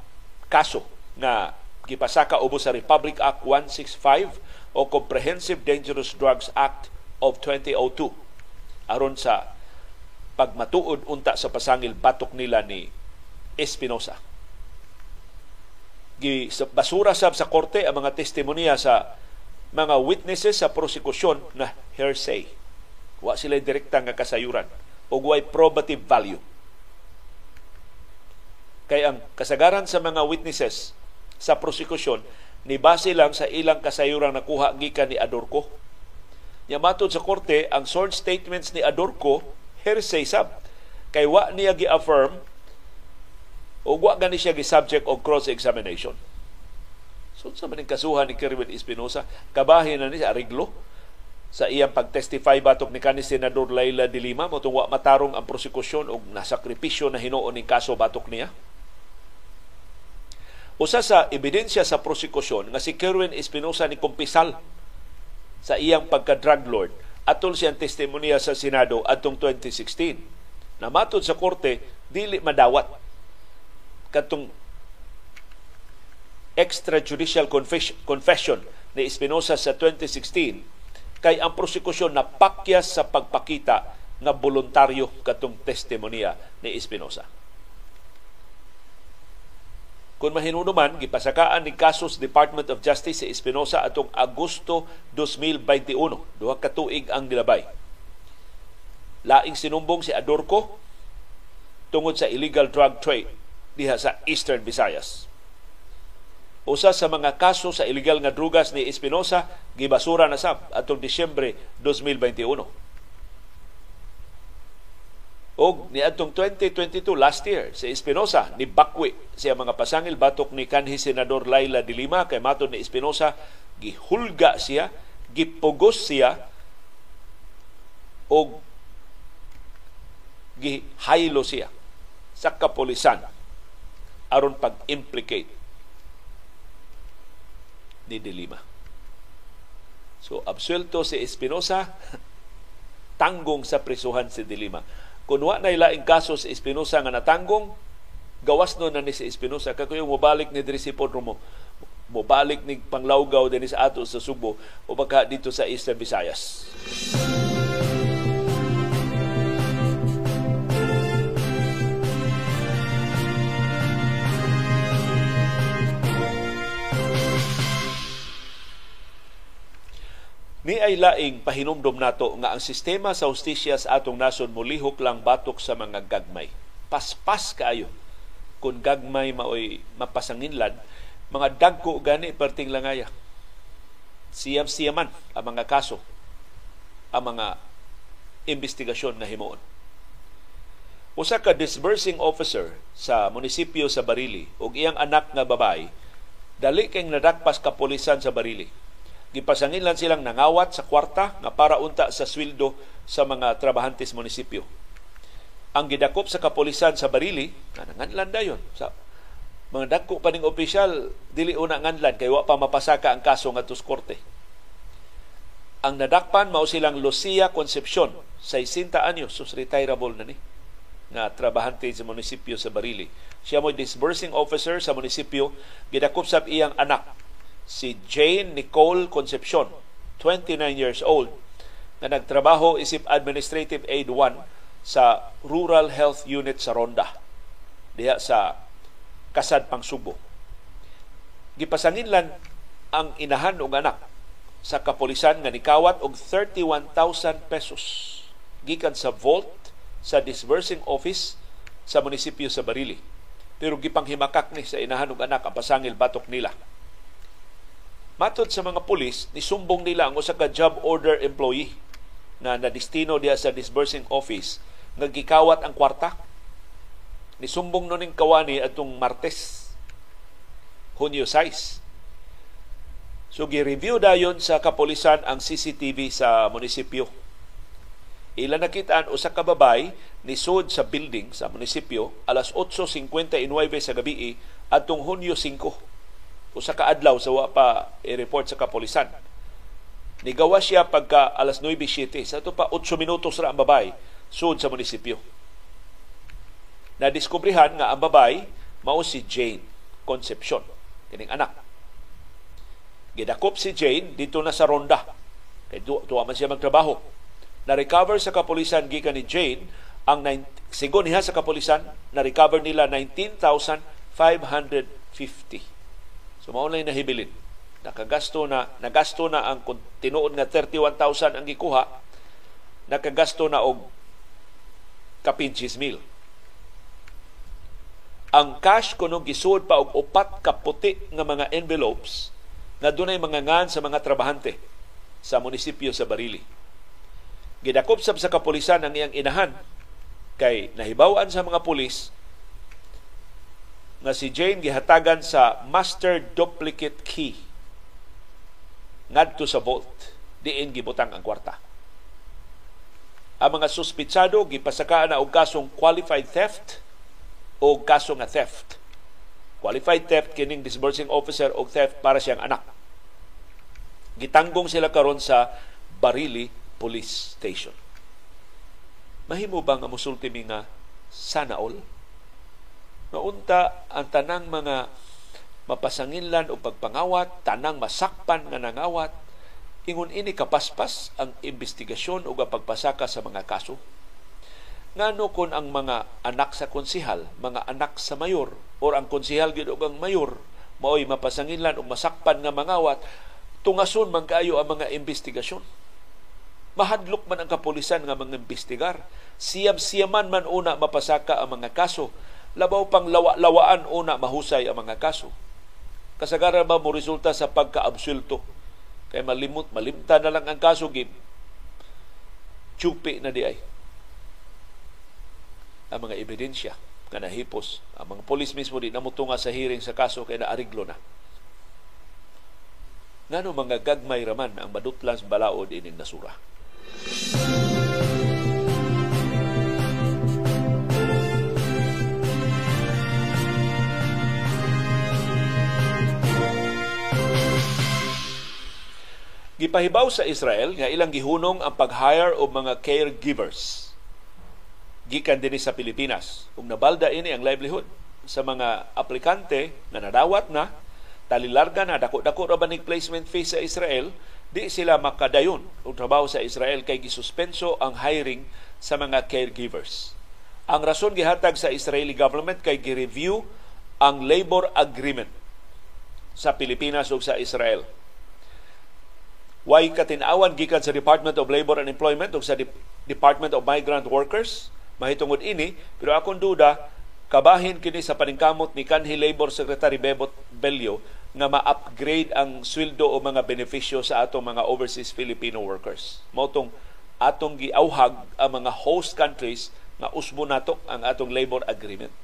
kaso nga gipasaka ubos sa Republic Act 165 o Comprehensive Dangerous Drugs Act of 2002 aron sa pagmatuod unta sa pasangil batok nila ni Espinosa. Gi basura sab sa korte ang mga testimonya sa mga witnesses sa prosekusyon na hearsay. Wa sila direkta nga kasayuran ug way probative value. Kay ang kasagaran sa mga witnesses sa prosekusyon ni base lang sa ilang kasayuran nakuha gikan ni Adorco. Nya matod sa korte ang sworn statements ni Adorco hearsay sab kay wa niya gi-affirm o wa gani siya gi-subject og cross examination. So sa maning kasuhan ni Kerwin Espinosa, kabahin na ni sa ariglo sa iyang pagtestify batok ni kanis Senador Laila de Lima mo wa matarong ang prosekusyon og nasakripisyo na hinuon ni kaso batok niya. Usa sa ebidensya sa prosekusyon nga si Kerwin Espinosa ni kumpisal sa iyang pagka-drug lord atol siyang testimonya sa Senado atong 2016. Namatod sa korte, dili madawat katong extrajudicial confession ni Espinosa sa 2016 kay ang prosekusyon napakyas sa pagpakita nga voluntaryo katong testimonya ni Espinosa. Kung mahinunuman, gipasakaan ni Kasos Department of Justice si Espinosa atong Agosto 2021. Duha ka tuig ang nilabay. Laing sinumbong si Adorco tungod sa illegal drug trade diha sa Eastern Visayas. Usa sa mga kaso sa illegal nga drugas ni Espinosa gibasura na sab atong Disyembre 2021. Og ni atong 2022 last year si Espinosa ni Bakwi siya mga pasangil batok ni kanhi senador Laila de Lima kay matud ni Espinosa gihulga siya, gipugos siya og gihaylo siya sa kapolisan aron pag-implicate ni De Lima. So, absuelto si Espinosa, tanggong sa prisuhan si De Lima. Kung wa na ilaing kaso si Espinosa nga natanggong, gawas no na ni si Espinosa. Kakuyo mobalik ni Dri Sipon Romo, mobalik ni panglawgaw din sa ato sa Subo o baka dito sa Eastern Visayas. Ni ay laing pahinumdom nato nga ang sistema sa hustisya sa atong nason mulihok lang batok sa mga gagmay. Paspas kaayo kung gagmay maoy mapasanginlad, mga dagko gani perting langaya. Siyam-siyaman ang mga kaso, ang mga investigasyon na himuon. Usa ka disbursing officer sa munisipyo sa Barili ug iyang anak nga babay dali kay nadakpas kapulisan sa Barili gipasanginlan silang nangawat sa kwarta nga para unta sa sweldo sa mga trabahantes munisipyo. Ang gidakop sa kapulisan sa Barili, nga nanganlan dayon sa mga dagko pa ning opisyal dili una nganlan kay wa pa mapasaka ang kaso ngadto korte. Ang nadakpan mao silang Lucia Concepcion, 60 anyos, sus retireable na ni nga trabahante sa munisipyo sa Barili. Siya mo disbursing officer sa munisipyo, gidakop sa iyang anak si Jane Nicole Concepcion, 29 years old, na nagtrabaho isip Administrative Aid 1 sa Rural Health Unit sa Ronda, diha sa Kasad Pang Subo. Gipasanginlan ang inahan og anak sa kapolisan nga nikawat og 31,000 pesos gikan sa vault sa disbursing office sa munisipyo sa Barili. Pero gipanghimakak ni sa inahan og anak ang pasangil batok nila Matod sa mga pulis, nisumbong nila ang usa ka job order employee na nadistino diya sa disbursing office nga gikawat ang kwarta. Nisumbong no ning kawani atong Martes, Hunyo 6. So gi-review dayon sa kapolisan ang CCTV sa munisipyo. Ila nakitaan usa ka babay ni sud sa building sa munisipyo alas 8:59 sa gabi atong Hunyo 5 usa ka adlaw sa wa pa i-report sa kapolisan. Nigawa siya pagka alas 9.07. Sa ito pa 8 minutos ra ang babay sud sa munisipyo. Nadiskubrihan nga ang babay mao si Jane Concepcion, kining anak. Gidakop si Jane dito na sa ronda. Kay tuwa man siya magtrabaho. Na-recover sa kapolisan gikan ni Jane ang sigon niya sa kapolisan na-recover nila 19,550 So mao na nahibilin. Nakagasto na nagasto na ang tinuod nga 31,000 ang gikuha nakagasto na og kapinchis mil. Ang cash kuno gisuod pa og upat ka puti nga mga envelopes na dunay mga ngan sa mga trabahante sa munisipyo sa Barili. Gidakop sab sa kapulisan ang iyang inahan kay nahibawan sa mga pulis nga si Jane gihatagan sa master duplicate key ngadto sa vault diin gibutang ang kwarta. Ang mga suspitsado gipasakaan na og kasong qualified theft o kaso nga theft. Qualified theft kining disbursing officer og theft para siyang anak. Gitanggong sila karon sa Barili Police Station. Mahimo ba nga musulti mi nga sana all? Naunta ang tanang mga mapasanginlan o pagpangawat, tanang masakpan nga nangawat, ingon ini kapaspas ang investigasyon o pagpasaka sa mga kaso. Ngano kon ang mga anak sa konsihal, mga anak sa mayor, or ang konsihal gid ang mayor, maoy mapasanginlan o masakpan nga mangawat, tungason man kayo ang mga investigasyon. Mahadlok man ang kapulisan nga mga investigar. Siyam-siyaman man una mapasaka ang mga kaso. Labaw pang lawa-lawaan una mahusay ang mga kaso. Kasagaran ba mo resulta sa pagka-absulto? Kay malimot malimta na lang ang kaso gib chupi na di ay. Ang mga ebidensya nga nahipos ang mga polis mismo di namutunga sa hearing sa kaso kay naariglo na. Ngano mga gagmay raman ang madutlan sa balaod ining nasura Gipahibaw sa Israel nga ilang gihunong ang pag-hire og mga caregivers gikan dinhi sa Pilipinas. Kung nabalda ini ang livelihood sa mga aplikante na nadawat na talilarga na dako-dako ra placement fee sa Israel, di sila makadayon og trabaho sa Israel kay gisuspenso ang hiring sa mga caregivers. Ang rason gihatag sa Israeli government kay gi-review ang labor agreement sa Pilipinas ug sa Israel Way katinawan gikan sa Department of Labor and Employment o sa Department of Migrant Workers mahitungod ini pero akong duda kabahin kini sa paningkamot ni kanhi Labor Secretary Bebot Bello nga ma-upgrade ang sweldo o mga benepisyo sa atong mga overseas Filipino workers. Motong atong giauhag ang mga host countries nga usbo nato ang atong labor agreement.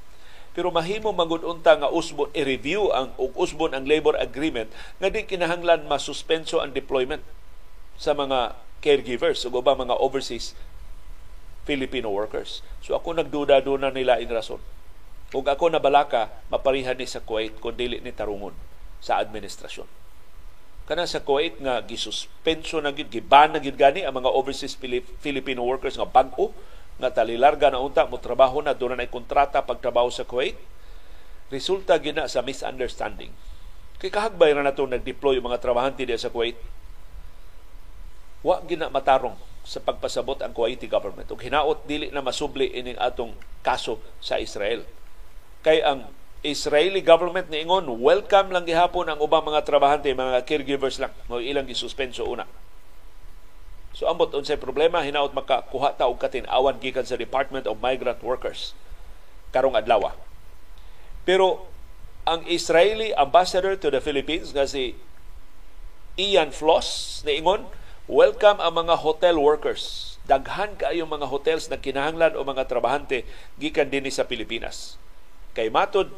Pero mahimo magudunta nga usbon i-review ang ug usbon ang labor agreement nga di kinahanglan masuspenso ang deployment sa mga caregivers ug ubang mga overseas Filipino workers. So ako nagduda do na nila in rason. Ug ako nabalaka maparihan ni sa Kuwait kun dili ni tarungon sa administrasyon. Kana sa Kuwait nga gisuspenso na gid giban na gid gani ang mga overseas Filipino workers nga bag-o nga talilarga na unta mo trabaho na doon na kontrata pagtrabaho sa Kuwait. Resulta gina sa misunderstanding. Kay kahagbay na nato nag-deploy mga trabahante diya sa Kuwait. Wa gina matarong sa pagpasabot ang Kuwaiti government. Ug hinaot dili na masubli ining atong kaso sa Israel. Kay ang Israeli government ni ingon welcome lang gihapon ang ubang mga trabahante mga caregivers lang. Mo ilang gisuspenso una So ambot unsay problema hinaot makakuha ta og katin-awan gikan sa Department of Migrant Workers karong adlaw. Pero ang Israeli ambassador to the Philippines nga si Ian Floss niingon welcome ang mga hotel workers. Daghan kaayo mga hotels na kinahanglan o mga trabahante gikan dinhi sa Pilipinas. Kay matod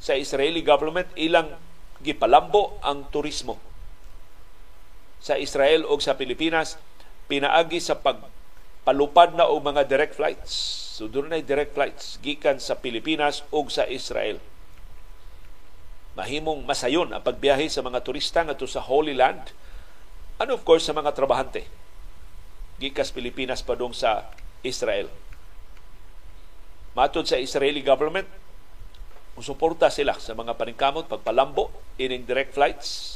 sa Israeli government ilang gipalambo ang turismo sa Israel o sa Pilipinas pinaagi sa pagpalupad na og mga direct flights. So doon na direct flights gikan sa Pilipinas o sa Israel. Mahimong masayon ang pagbiyahe sa mga turista ngadto sa Holy Land and of course sa mga trabahante gikas Pilipinas padung sa Israel. Matod sa Israeli government, musuporta sila sa mga paningkamot pagpalambo ining direct flights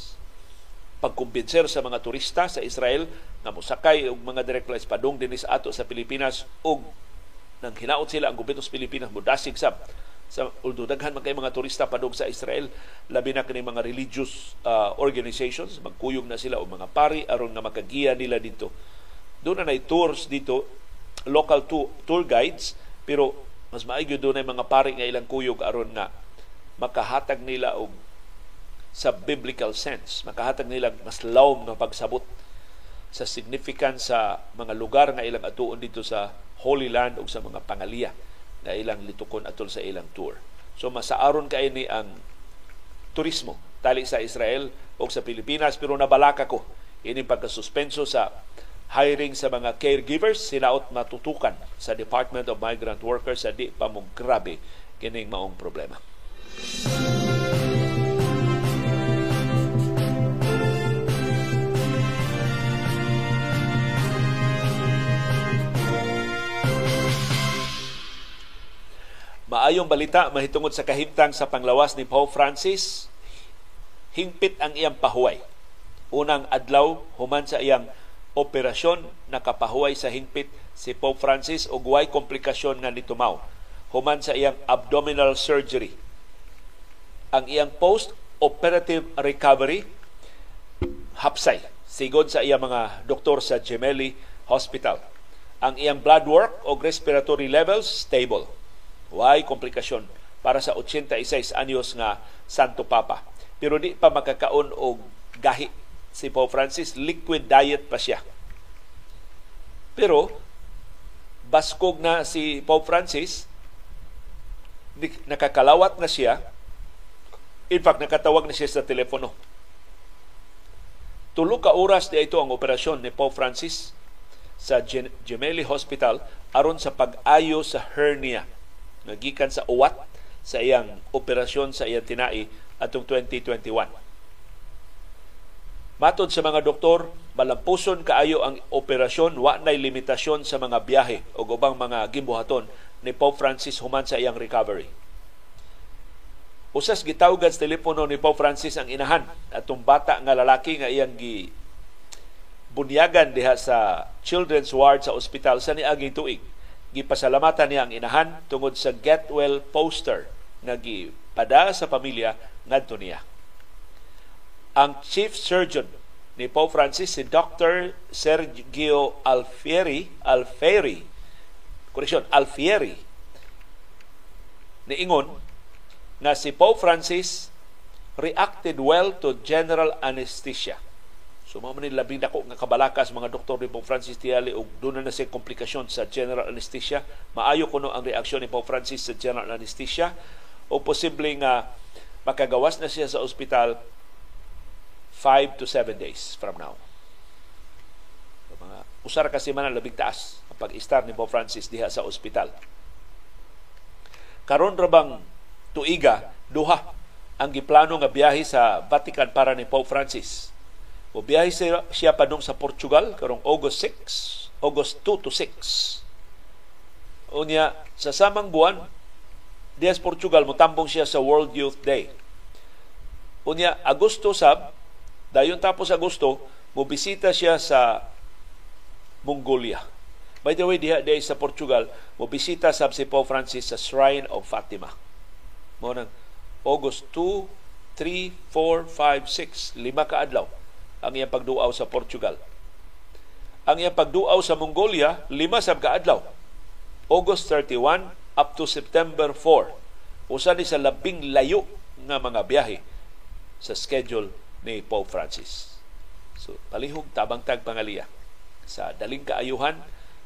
pagkumbinser sa mga turista sa Israel na mosakay og mga direct flights padung dinhi sa ato sa Pilipinas ug nang hinaot sila ang gobyerno sa Pilipinas mudasig sab sa although daghan man kay mga turista padung sa Israel labi na kini mga religious uh, organizations magkuyog na sila og mga pari aron nga makagiya nila dito. Doon na tours dito, local tour, tour guides, pero mas maaygo doon ay mga pari nga ilang kuyog aron nga makahatag nila og sa biblical sense, makahatag nila mas lawom nga pagsabot sa significance sa mga lugar nga ilang atuon dito sa Holy Land o sa mga pangaliya na ilang litukon atol sa ilang tour. So masaaron kay ni ang turismo tali sa Israel o sa Pilipinas pero nabalaka ko ini pagkasuspenso sa hiring sa mga caregivers sinaot matutukan sa Department of Migrant Workers sa di pa mo grabe kining maong problema. Maayong balita mahitungod sa kahimtang sa panglawas ni Pope Francis. Hingpit ang iyang pahuway. Unang adlaw human sa iyang operasyon nakapahuway sa hingpit si Pope Francis ug way komplikasyon nga nitumaw human sa iyang abdominal surgery. Ang iyang post-operative recovery hapsay sigod sa iyang mga doktor sa Gemelli Hospital. Ang iyang blood work o respiratory levels stable. Way komplikasyon para sa 86 anyos nga Santo Papa. Pero di pa makakaon og gahi si Pope Francis, liquid diet pa siya. Pero, baskog na si Pope Francis, nakakalawat na siya, in fact, nakatawag na siya sa telepono. Tulo ka oras na ito ang operasyon ni Pope Francis sa Gemelli Hospital aron sa pag-ayo sa hernia nagikan sa uwat sa iyang operasyon sa iyang tinai atong 2021 Matod sa mga doktor, malampuson kaayo ang operasyon, wa nay limitasyon sa mga biyahe o ubang mga gimbuhaton ni Pope Francis human sa iyang recovery. Usas gitawgan sa telepono ni Pope Francis ang inahan atong bata nga lalaki nga iyang gi bunyagan diha sa children's ward sa ospital sa niaging tuig. Gipasalamatan niya ang inahan tungod sa get well poster nga gipada sa pamilya ngadto niya ang chief surgeon ni Pope Francis si Dr. Sergio Alfieri Alfieri correction Alfieri niingon na si Pope Francis reacted well to general anesthesia. So mao man labing dako nga kabalakas mga doktor ni Pope Francis Tiali og doon na siya komplikasyon sa general anesthesia. Maayo kuno ang reaksyon ni Pope Francis sa general anesthesia o posible nga makagawas na siya sa ospital 5 to 7 days from now. So, mga usar kasi man ang labing taas ang pag-istar ni Pope Francis diha sa ospital. Karon ra bang tuiga duha ang giplano nga biyahe sa Vatican para ni Pope Francis. O biyahe siya, siya padung sa Portugal karong August 6, August 2 to 6. Unya sa samang buwan diya sa Portugal mutambong siya sa World Youth Day. Unya Agosto sab Dayon tapos Agosto, mobisita siya sa Mongolia. By the way, diha day sa Portugal, mobisita sa si Pope Francis sa Shrine of Fatima. Mo nang August 2, 3, 4, 5, 6, lima ka adlaw ang iyang pagduaw sa Portugal. Ang iyang pagduaw sa Mongolia, lima sa kaadlaw. August 31 up to September 4. Usa ni sa labing layo nga mga biyahe sa schedule ni Pope Francis. So, palihog tabang tag pangaliya sa daling kaayuhan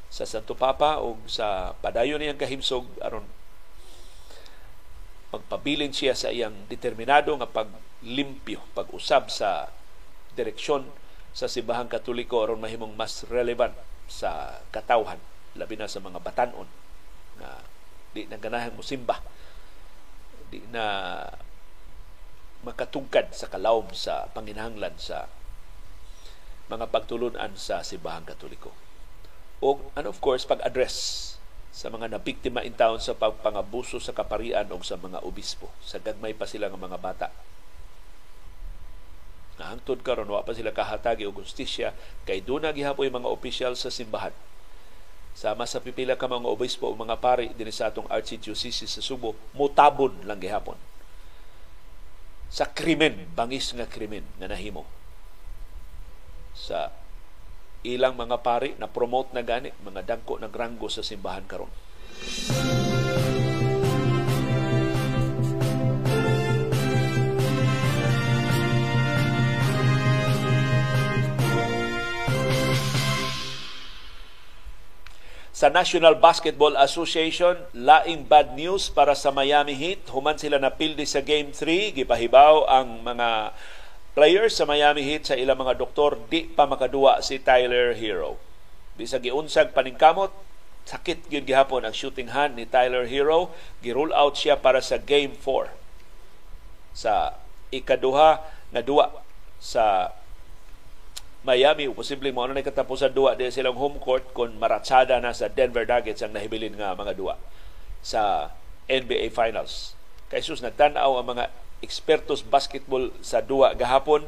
sa Santo Papa o sa padayon niyang kahimsog aron magpabilin siya sa iyang determinado nga paglimpyo, pag-usab sa direksyon sa Sibahang Katoliko aron mahimong mas relevant sa katawhan labi na sa mga batanon na di na ganahang musimba di na makatungkad sa kalawom sa panginahanglan sa mga pagtulunan sa Simbahang Katoliko. O, and of course, pag-address sa mga nabiktima in town sa pagpangabuso sa kaparian o sa mga obispo. Sa gagmay pa sila ng mga bata. Nahangtod karon wa pa sila kahatagi og justisya kay doon na gihapoy mga opisyal sa simbahan. Sama sa pipila ka mga obispo o mga pari din sa atong Archdiocese sa Subo, mutabon lang gihapon sa krimen, bangis nga krimen nga nahimo sa ilang mga pari na promote na gani mga dagko na granggo sa simbahan karon. Sa National Basketball Association, laing bad news para sa Miami Heat. Human sila na pildi sa Game 3. Gipahibaw ang mga players sa Miami Heat sa ilang mga doktor. Di pa makaduwa si Tyler Hero. Bisa giunsag paningkamot, sakit gyud gihapon ang shooting hand ni Tyler Hero. Gi-rule out siya para sa Game 4 sa ikaduha na duwa sa Miami posible mo na katapusan duwa di silang home court kung maratsada na sa Denver Nuggets ang nahibilin nga mga duwa sa NBA Finals. Kay sus nagtan-aw ang mga ekspertos basketball sa duwa gahapon.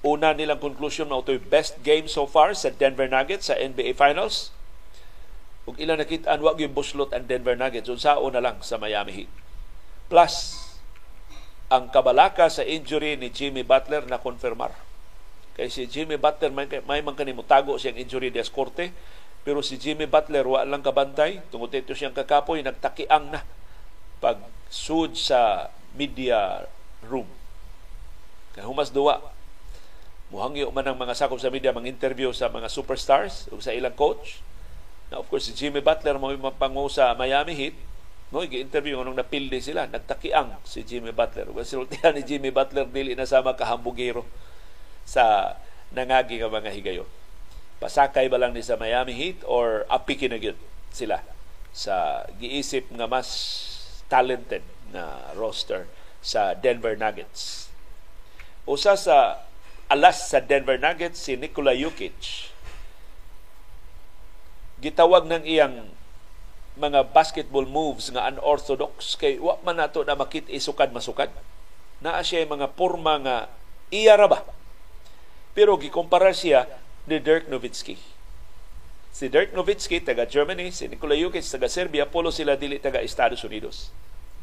Una nilang conclusion na ito'y best game so far sa Denver Nuggets sa NBA Finals. Ug ilang nakita wag yung buslot ang Denver Nuggets unsao na lang sa Miami Heat. Plus ang kabalaka sa injury ni Jimmy Butler na konfirmar Kay si Jimmy Butler may, may man kanimo tago siyang injury des korte pero si Jimmy Butler wa lang kabantay tungod ito siyang kakapoy nagtakiang na pag sud sa media room. Kay humas duwa muhangyo man ang mga sakop sa media mga interview sa mga superstars ug sa ilang coach. Na of course si Jimmy Butler mo mapangu sa Miami Heat No, gi-interview nung napildi sila, nagtakiang si Jimmy Butler. Resultihan ni Jimmy Butler dili na sama kahambugero sa nangagi nga mga higayon. Pasakay ba lang ni sa Miami Heat or apiki na sila sa giisip nga mas talented na roster sa Denver Nuggets. Usa sa alas sa Denver Nuggets si Nikola Jokic. Gitawag ng iyang mga basketball moves nga unorthodox kay wa man nato na makit isukad masukad. Naa siya mga porma nga iya ra ba pero gikumpara siya ni Dirk Nowitzki. Si Dirk Nowitzki, taga Germany, si Nikola Jokic, taga Serbia, polo sila dili taga Estados Unidos.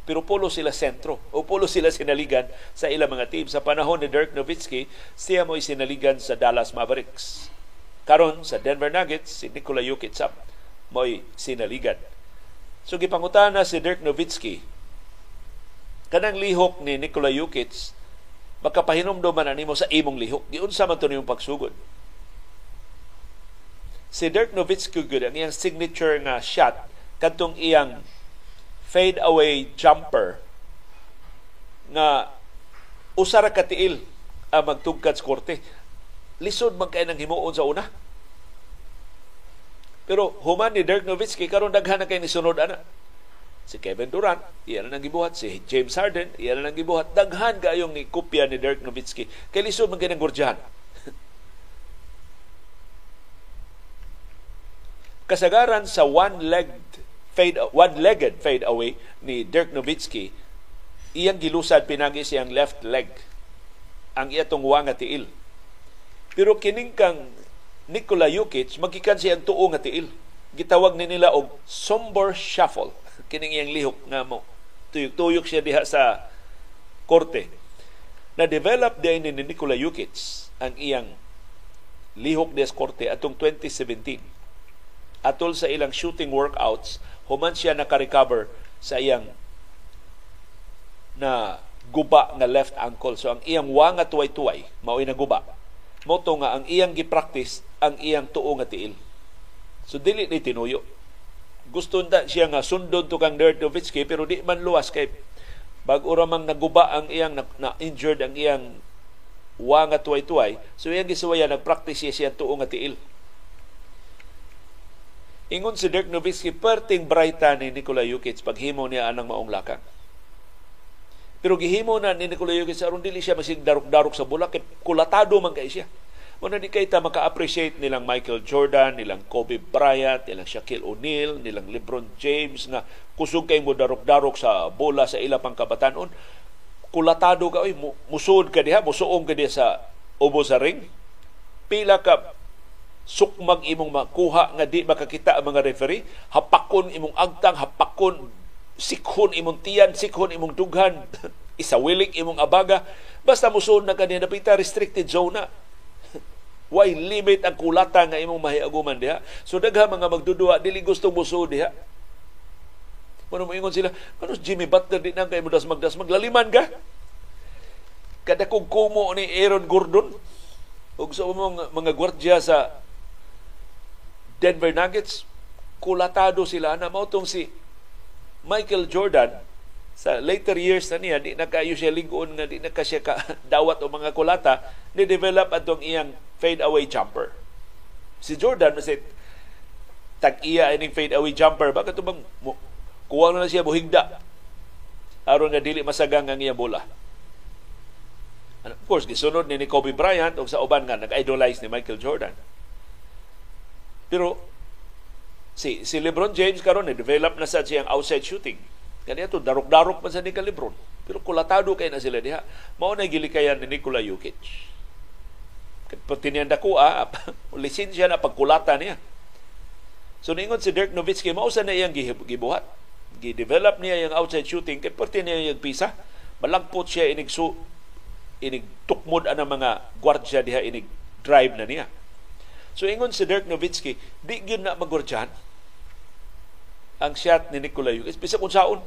Pero polo sila sentro o polo sila sinaligan sa ilang mga team. Sa panahon ni Dirk Nowitzki, siya mo'y sinaligan sa Dallas Mavericks. Karon sa Denver Nuggets, si Nikola Jokic mo'y sinaligan. So gipangutan na si Dirk Nowitzki kanang lihok ni Nikola Jokic makapahinomdo man animo sa imong lihok. Giunsa man to niyong pagsugod. Si Dirk Nowitzki good ang iyang signature nga shot kadtong iyang fade away jumper nga usara katiil ang magtugkad sa korte. Lisod man kay nang himuon sa una. Pero human ni Dirk Nowitzki karon daghan na kay ni sunod ana si Kevin Durant, iyan na gibuhat. Si James Harden, iyan na gibuhat. Daghan kayong ni kopya ni Dirk Nowitzki. Kay lisod man gordyahan. Kasagaran sa one-legged fade one-legged fade away ni Dirk Nowitzki, iyang gilusad pinagi siyang left leg ang iyatong wa nga tiil. Pero kining kang Nikola Jokic, magikan siyang tuo nga tiil. Gitawag ni nila og somber shuffle kining iyang lihok nga mo. Tuyok-tuyok siya diha sa korte. Na develop din ni Nikola Jokic ang iyang lihok des korte atong 2017 atol sa ilang shooting workouts human siya naka-recover sa iyang na guba nga left ankle. So ang iyang wa nga tuway-tuway mao'y naguba moto nga ang iyang gi-practice ang iyang tuo nga tiil. So dili ni tinuyo gusto na siya nga sundon to kang Dirk pero di man luwas kay bag uramang naguba ang iyang na, na injured ang iyang wa nga tuway-tuway so iyang gisuwaya nagpractice siya siya tuo nga tiil Ingon si Dirk Nowitzki, perting brighta ni Nikola Jokic paghimo niya anang maong lakang. Pero gihimo na ni Nikola Jokic aron dili siya masig darok-darok sa bulak kulatado man kay siya. Muna di kay ta maka-appreciate nilang Michael Jordan, nilang Kobe Bryant, nilang Shaquille O'Neal, nilang LeBron James nga kusog kay mo darok-darok sa bola sa ila pang kabatanon. Kulatado ka, oy, musud ka diha, musuong ka diha sa ubo sa ring. Pila ka sukmag imong makuha nga di makakita ang mga referee, hapakon imong agtang, hapakon sikhon imong tiyan, sikhon imong dughan, isawilik imong abaga, basta musuod na kanina napita restricted zone na Why limit ang kulata nga imong mahiaguman diha. So dagha mga magdudua dili gusto mo so diha. Mano mo ingon sila, ano Jimmy Butler di nang kay mo das magdas maglaliman ka? Kada kong kumo ni Aaron Gordon ug sa mga mga gwardiya sa Denver Nuggets kulatado sila na mao si Michael Jordan sa later years na niya, di na kayo siya lingon nga, di na siya ka dawat o mga kulata, ni-develop atong iyang fade away jumper. Si Jordan, kasi tag-iya ining fade away jumper, bakit ito bang kuha na siya buhigda aron nga dili masagang ang iya bola. And of course, gisunod ni Kobe Bryant o sa uban nga nag-idolize ni Michael Jordan. Pero si si LeBron James karon ni develop na sa siyang outside shooting Kani ato darok-darok man sa ni Lebron. Pero kulatado kay na sila diha. Mao na gilikayan ni Nikola Jokic. Pati niya dako ah, lisensya na pagkulata niya. So ningon si Dirk Nowitzki mao sa na iyang gibuhat. Gi-develop niya yung outside shooting kay pati niya yung pisa. Malangpot siya inig su inig tukmod ana mga gwardiya diha inig drive na niya. So ingon si Dirk Nowitzki, di gyud na magwardyahan ang shot ni Nikola Jokic. Bisa kung saon.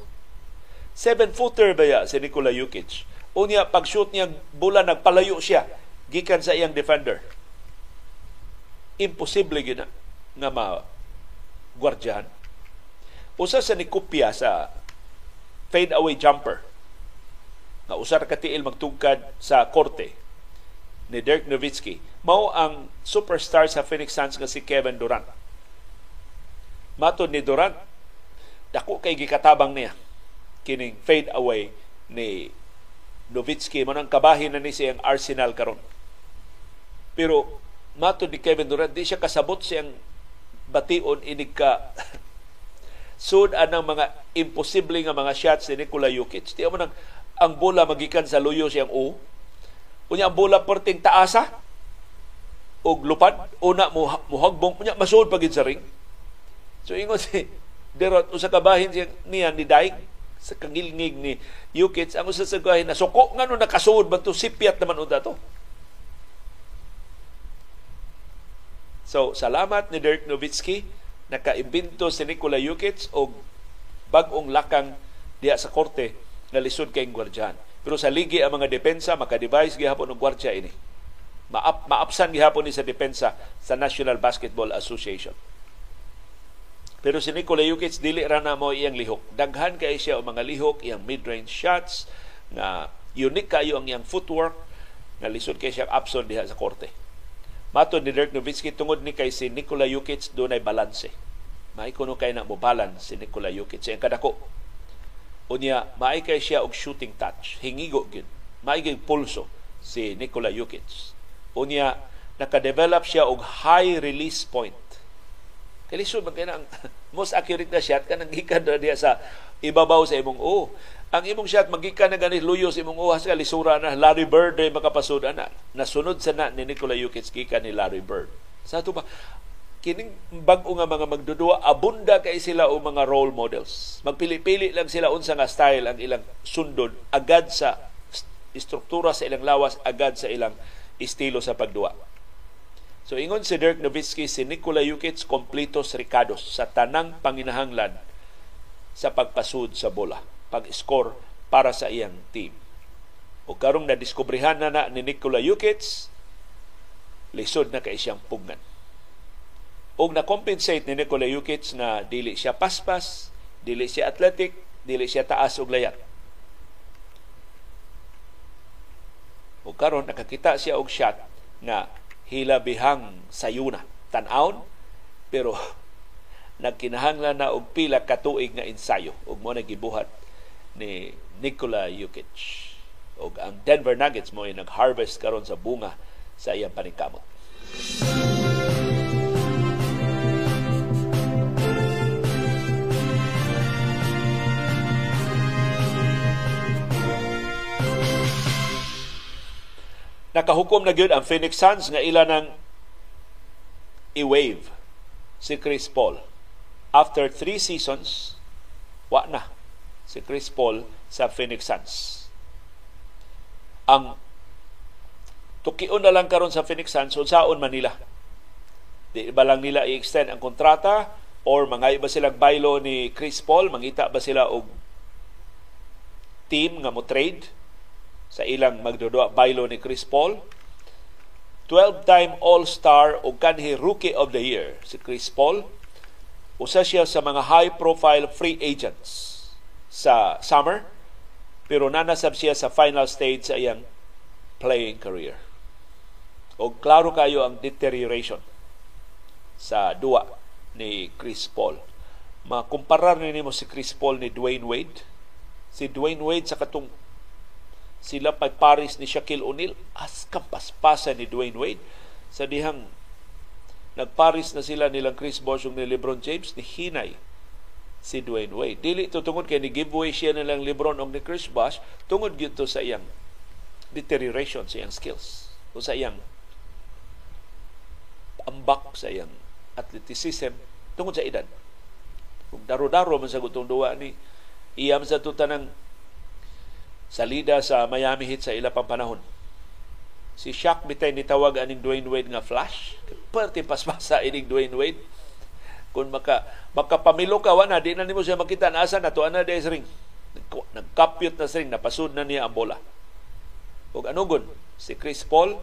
Seven-footer ba ya si Nikola Jokic? Unya, pag-shoot niya bola, nagpalayo siya gikan sa iyang defender. Imposible gina nga ma gwardyahan. Usa sa nikopya sa fade away jumper nga usar ka tiil magtugkad sa korte ni Dirk Nowitzki mao ang superstar sa Phoenix Suns nga si Kevin Durant. Matod ni Durant, dako kay gikatabang niya kining fade away ni Novitsky man ang kabahin na ni siyang Arsenal karon. Pero mato ni Kevin Durant di siya kasabot siyang bation inig ka sud anang mga imposible nga mga shots ni Nikola Jokic. Di mo nang ang bola magikan sa luyo siyang o. Unya ang bola perting taasa og lupad una mo muhagbong unya masud pagid sa ring. So ingon si Derot usa ka bahin niya ni Daig sa kangilngig ni Yukits ang usa sa gahin na suko nga no nakasuod man to sipyat naman unta to. So, salamat ni Dirk Nowitzki nakaimbento si Nikola Jokic og bag-ong lakang diya sa korte na lisod kay gwardyahan. Pero sa ligi ang mga depensa maka-devise gihapon og gwardya ini. Maap maapsan gihapon ni sa depensa sa National Basketball Association. Pero si Nikola Jokic dili ra na mo iyang lihok. Daghan kay siya o mga lihok, iyang mid-range shots nga unique kayo ang iyang footwork nga lisod kay siya abson diha sa korte. Mato ni Dirk Nowitzki tungod ni kay si Nikola Jokic dunay balanse. May kuno kay na mo balance si Nikola Jokic ang kadako. Unya maay kay siya og shooting touch, hingigo gyud. Maay kay pulso si Nikola Jokic. Unya naka-develop siya og high release point Kaya lisod man ang most accurate na shot kanang gikan na diya sa ibabaw sa imong o. Ang imong shot magikan na ganit luyo sa imong o sa lisura na Larry Bird ay makapasud ana. Nasunod sa na ni Nikola Jokic gikan ni Larry Bird. Sa ato ba kining bag-o nga mga magdudua abunda kay sila o mga role models. Magpili-pili lang sila unsa nga style ang ilang sundod agad sa istruktura sa ilang lawas agad sa ilang estilo sa pagduwa. So ingon si Dirk Nowitzki si Nikola Jokic kompletos ricados sa tanang panginahanglan sa pagpasud sa bola, pag-score para sa iyang team. O karong nadiskubrihan na na ni Nikola Jokic, lisod na kay siyang pugnan. O na-compensate ni Nikola Jokic na dili siya paspas, dili siya athletic, dili siya taas og layat. O karon nakakita siya og shot na hilabihang sayuna. Tan-aon pero nagkinahanglan na og pila ka tuig nga ensayo. Ug mo nagibuhat ni Nikola Jokic. Ug ang Denver Nuggets mo ay nag-harvest karon sa bunga sa iyang paningkamot. Nakahukom na gyud ang Phoenix Suns nga ila nang i-wave si Chris Paul. After three seasons, wa na si Chris Paul sa Phoenix Suns. Ang tukion na lang karon sa Phoenix Suns unsaon Manila. Di ba lang nila i-extend ang kontrata or mga iba silang baylo ni Chris Paul, mangita ba sila og team nga mo trade sa ilang magdudua baylo ni Chris Paul 12-time All-Star o kanhi Rookie of the Year si Chris Paul. Usa siya sa mga high-profile free agents sa summer pero nanasab siya sa final stage sa iyang playing career. O klaro kayo ang deterioration sa duwa ni Chris Paul. Makumparar ni mo si Chris Paul ni Dwayne Wade. Si Dwayne Wade sa katong sila pag Paris ni Shaquille O'Neal as kapaspasa ni Dwayne Wade sa dihang nagparis na sila nilang Chris Bosh ni LeBron James ni Hinay si Dwayne Wade. Dili ito tungod kay ni giveaway siya nilang LeBron o ni Chris Bosh tungod gyud sa iyang deterioration sa iyang skills o sa iyang ambak sa iyang athleticism tungod sa edad. Kung daro-daro man sa gutong duwa ni iyam sa tutanang salida sa Miami Heat sa ila pang panahon. Si Shaq bitay nitawag aning Dwayne Wade nga flash. Perti pasmasa ining Dwayne Wade. Kung maka makapamilo ka wana di na nimo siya makita na asa na to ana des ring. Nagkapyot na ring napasud na niya ang bola. Ug anugon si Chris Paul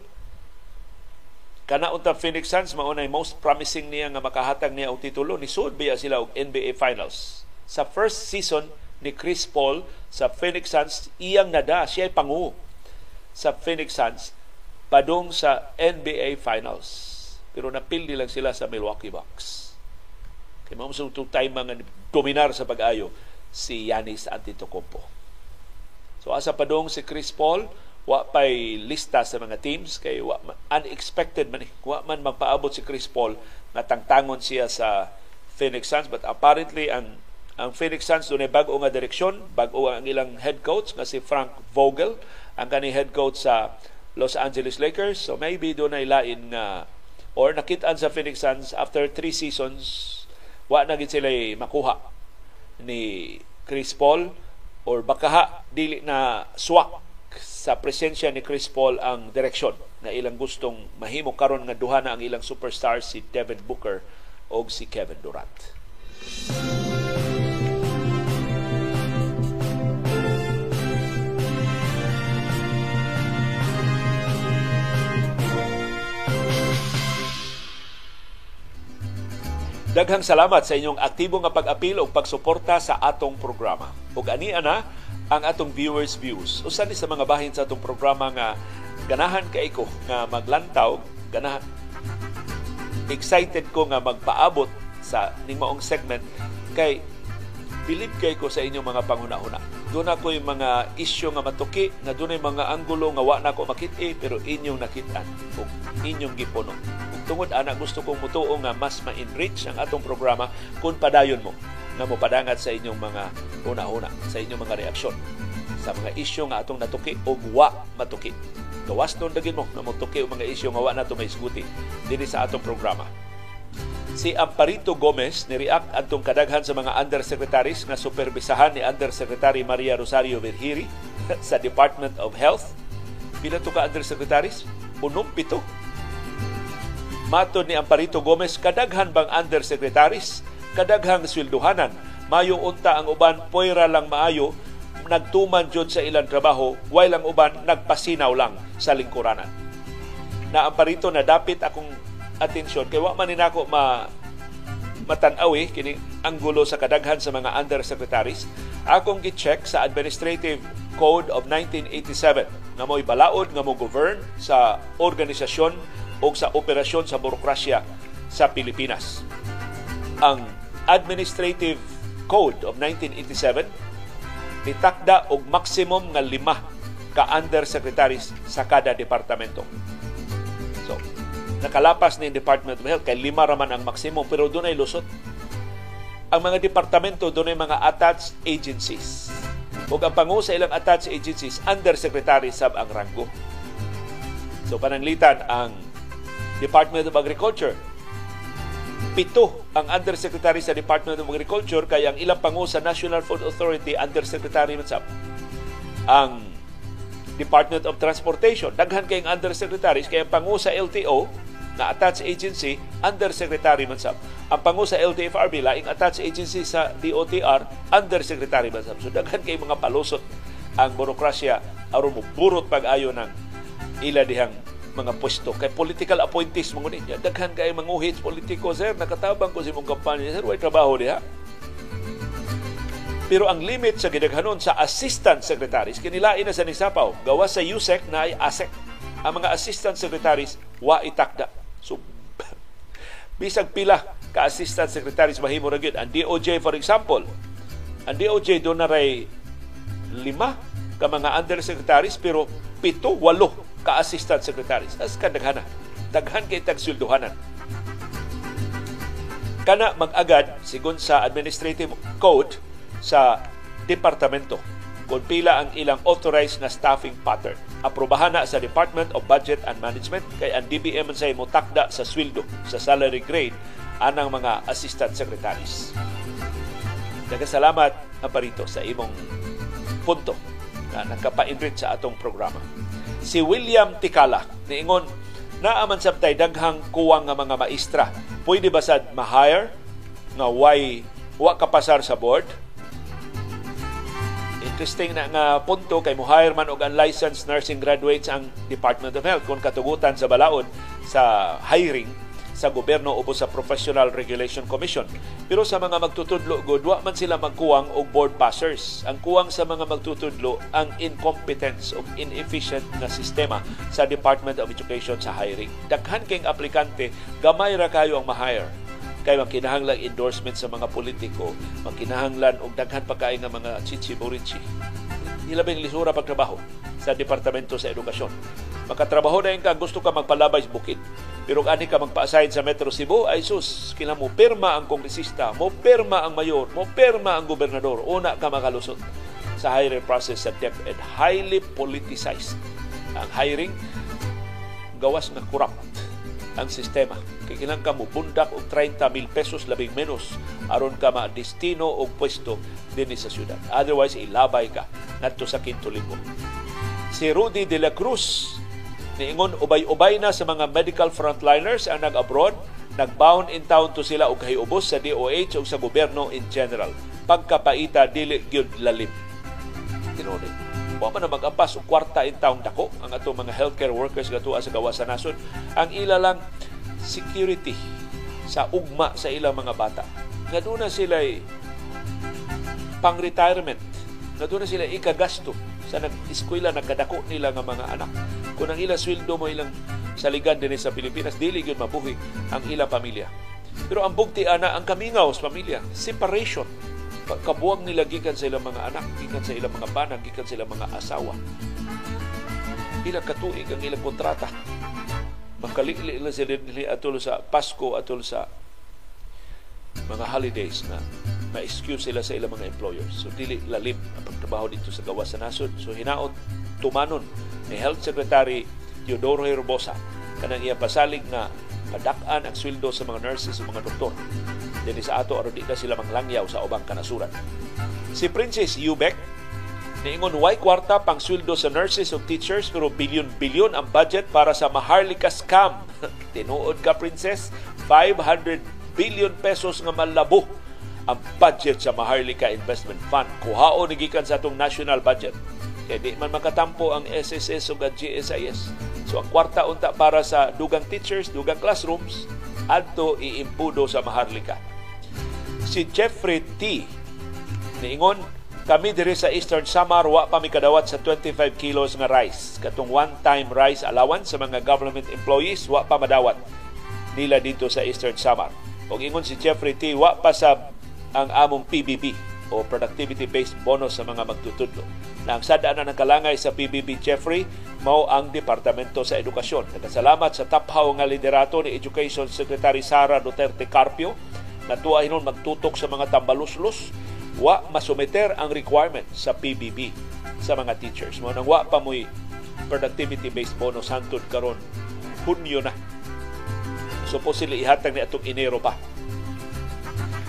kana unta Phoenix Suns mao nay most promising niya nga makahatag niya og titulo ni sud biya sila og NBA Finals. Sa first season ni Chris Paul sa Phoenix Suns, iyang nada, siya ay pangu sa Phoenix Suns padung sa NBA Finals. Pero napildi lang sila sa Milwaukee Bucks. Kaya mga masutong time mga dominar sa pag-ayo si Yanis Antetokounmpo. So asa padung si Chris Paul, wa pay lista sa mga teams kay wa unexpected man wa man magpaabot si Chris Paul nga tangtangon siya sa Phoenix Suns but apparently ang ang Phoenix Suns doon ay bago nga direksyon, bago ang ilang head coach nga si Frank Vogel, ang kani head coach sa Los Angeles Lakers. So maybe doon ay lain nga or nakitaan sa Phoenix Suns after three seasons wa na gid sila makuha ni Chris Paul or baka dili na swak sa presensya ni Chris Paul ang direksyon na ilang gustong mahimo karon nga duha na ang ilang superstars si Devin Booker o si Kevin Durant. Daghang salamat sa inyong aktibo nga pag-apil o pagsuporta sa atong programa. Ug ani ana ang atong viewers views. Usa ni sa mga bahin sa atong programa nga ganahan kay ko nga maglantaw, ganahan excited ko nga magpaabot sa ning maong segment kay bilib kay ko sa inyong mga panghuna-huna. Doon ako yung mga isyo nga matuki, na doon mga anggulo nga wa na ko makit pero inyong nakitaan o inyong gipuno tungod ana gusto kong mutuo nga mas ma-enrich ang atong programa kung padayon mo nga mo padangat sa inyong mga una-una, sa inyong mga reaksyon sa mga isyu nga atong natuki o wa matuki. Gawas nun dagin mo nga matuki o mga isyu nga wa nato may isguti dinhi sa atong programa. Si Amparito Gomez ni-react atong kadaghan sa mga undersecretaries nga superbisahan ni Undersecretary Maria Rosario Verhiri sa Department of Health. Pila to ka undersecretaries? Unom pito Matod ni Amparito Gomez, kadaghan bang undersecretaries, kadaghang swelduhanan, mayo unta ang uban poira lang maayo, nagtuman jud sa ilang trabaho, while ang uban nagpasinaw lang sa lingkuranan. Na Amparito na dapit akong atensyon kay wa man ninako ma matanaw eh, kini anggulo sa kadaghan sa mga undersecretaries akong gi-check sa Administrative Code of 1987 nga mo'y balaod nga mo govern sa organisasyon o sa operasyon sa burokrasya sa Pilipinas. Ang Administrative Code of 1987 nitakda og maximum nga lima ka undersecretaries sa kada departamento. Nakalapas ni Department of Health kay lima raman ang maximum pero doon ay lusot. Ang mga departamento doon ay mga attached agencies. O ang pangu sa ilang attached agencies, undersecretary sab ang ranggo. So pananglitan ang Department of Agriculture. Pito ang undersecretary sa Department of Agriculture kaya ang ilang pangu sa National Food Authority undersecretary man sab. Ang Department of Transportation. Daghan kayong undersecretaries kaya pangu sa LTO na attached agency undersecretary man sab. Ang pangu sa LTFRB laing attached agency sa DOTR undersecretary man sab. So daghan kay mga palusot ang burokrasya aron mo pag-ayo ng ila dihang mga pwesto kay political appointees mo ni daghan kay manguhit politiko sir nakatabang ko sa imong kampanya sir way trabaho diha pero ang limit sa gidaghanon sa assistant secretaries kinilain na sa nisapaw gawa sa USEC na ay ASEC ang mga assistant secretaries wa itakda so bisag pila ka assistant secretaries mahimo ra ang DOJ for example ang DOJ do na ray lima ka mga undersecretaries pero pito, walo ka assistant secretaries. As kadaghana. Daghan kay tagsulduhanan. Kana mag-agad, sigon sa administrative code sa departamento kung pila ang ilang authorized na staffing pattern. Aprobahan na sa Department of Budget and Management kay ang DBM say mo takda sa sweldo sa salary grade anang mga assistant secretaries. Nagkasalamat ang parito sa imong punto na nagkapa-enrich sa atong programa. Si William Tikala niingon naaman sabtay daghang kuwang nga mga maestra. Pwede ba sad ma-hire nga why wa kapasar sa board? Interesting na nga punto kay mo-hire man og unlicensed nursing graduates ang Department of Health kung katugutan sa balaod sa hiring sa gobyerno o sa Professional Regulation Commission. Pero sa mga magtutudlo, good, wa man sila magkuwang og board passers. Ang kuwang sa mga magtutudlo ang incompetence o inefficient na sistema sa Department of Education sa hiring. Daghan kayong aplikante, gamay ra kayo ang ma-hire kay magkinahanglan endorsement sa mga politiko, magkinahanglan og daghan pa kay nga mga chichi-burichi. Hilabing lisura pagtrabaho sa Departamento sa Edukasyon. Makatrabaho na ka, gusto ka magpalabay sa bukid. Pero ani ka magpa-assign sa Metro Cebu, ay sus, kina mo perma ang kongresista, mo perma ang mayor, mo perma ang gobernador, una ka makalusot sa hiring process sa DepEd. Highly politicized. Ang hiring, gawas na corrupt ang sistema. Kikilang ka mo og 30 mil pesos labing menos aron ka ma-destino og pwesto din sa syudad. Otherwise, ilabay ka ngadto sa Quinto Linggo. Si Rudy de la Cruz Niingon ubay-ubay na sa mga medical frontliners ang nag-abroad, nag-bound in town to sila og ubos sa DOH o sa gobyerno in general. Pagkapaita dili gyud lalim. Tinuod. Wa man na mag-apas og kwarta in town dako ang ato mga healthcare workers gatua sa gawas sa nasod. Ang ila lang security sa ugma sa ilang mga bata. Nga doon na sila pang-retirement. Nga doon na sila ikagasto sa nag-eskwela nagkadako nila nga mga anak. Kung ang ilang sweldo mo ilang saligan din sa Pilipinas, dili gyud mabuhi ang ilang pamilya. Pero ang bugti ana ang kamingaw sa pamilya, separation. Kabuang nila gikan sa ilang mga anak, gikan sa ilang mga banag, gikan sa ilang mga asawa. Ilang katuig ang ilang kontrata. Makalili lang sila atol sa Pasko, atol sa mga holidays na ma-excuse sila sa ilang mga employers. So, dili lalim ang pagtrabaho dito sa gawas sa nasod. So, hinaot tumanon ni Health Secretary Teodoro Herbosa kanang iya pasalig na padak-an ang sweldo sa mga nurses o mga doktor. Dili sa ato aron di na sila manglangyaw sa ubang kanasuran. Si Princess Eubeck niingon way kwarta pang sweldo sa nurses o teachers pero bilyon-bilyon ang budget para sa Maharlika scam. Tinuod ka princess, 500 billion pesos nga malabo ang budget sa Maharlika Investment Fund. Kuhao gikan sa atong national budget. Kaya di man makatampo ang SSS o GSIS. So ang kwarta unta para sa dugang teachers, dugang classrooms, adto iimpudo sa Maharlika. Si Jeffrey T. niingon kami diri sa Eastern Samar wa pa mi kadawat sa 25 kilos nga rice. Katong one-time rice allowance sa mga government employees wa pa madawat nila dito sa Eastern Samar. Og ingon si Jeffrey T. wa pa sa ang among PBB o Productivity-Based Bonus sa mga magtutudlo. Na ang sada na ng kalangay sa PBB Jeffrey, mao ang Departamento sa Edukasyon. Nagkasalamat sa taphaw nga liderato ni Education Secretary Sara Duterte Carpio na tuwa hinon magtutok sa mga tambaluslos wa masumeter ang requirement sa PBB sa mga teachers. Mo nang wa pa mo'y productivity-based bonus hantod karon Hunyo na. So po sila ihatag ni atong Enero pa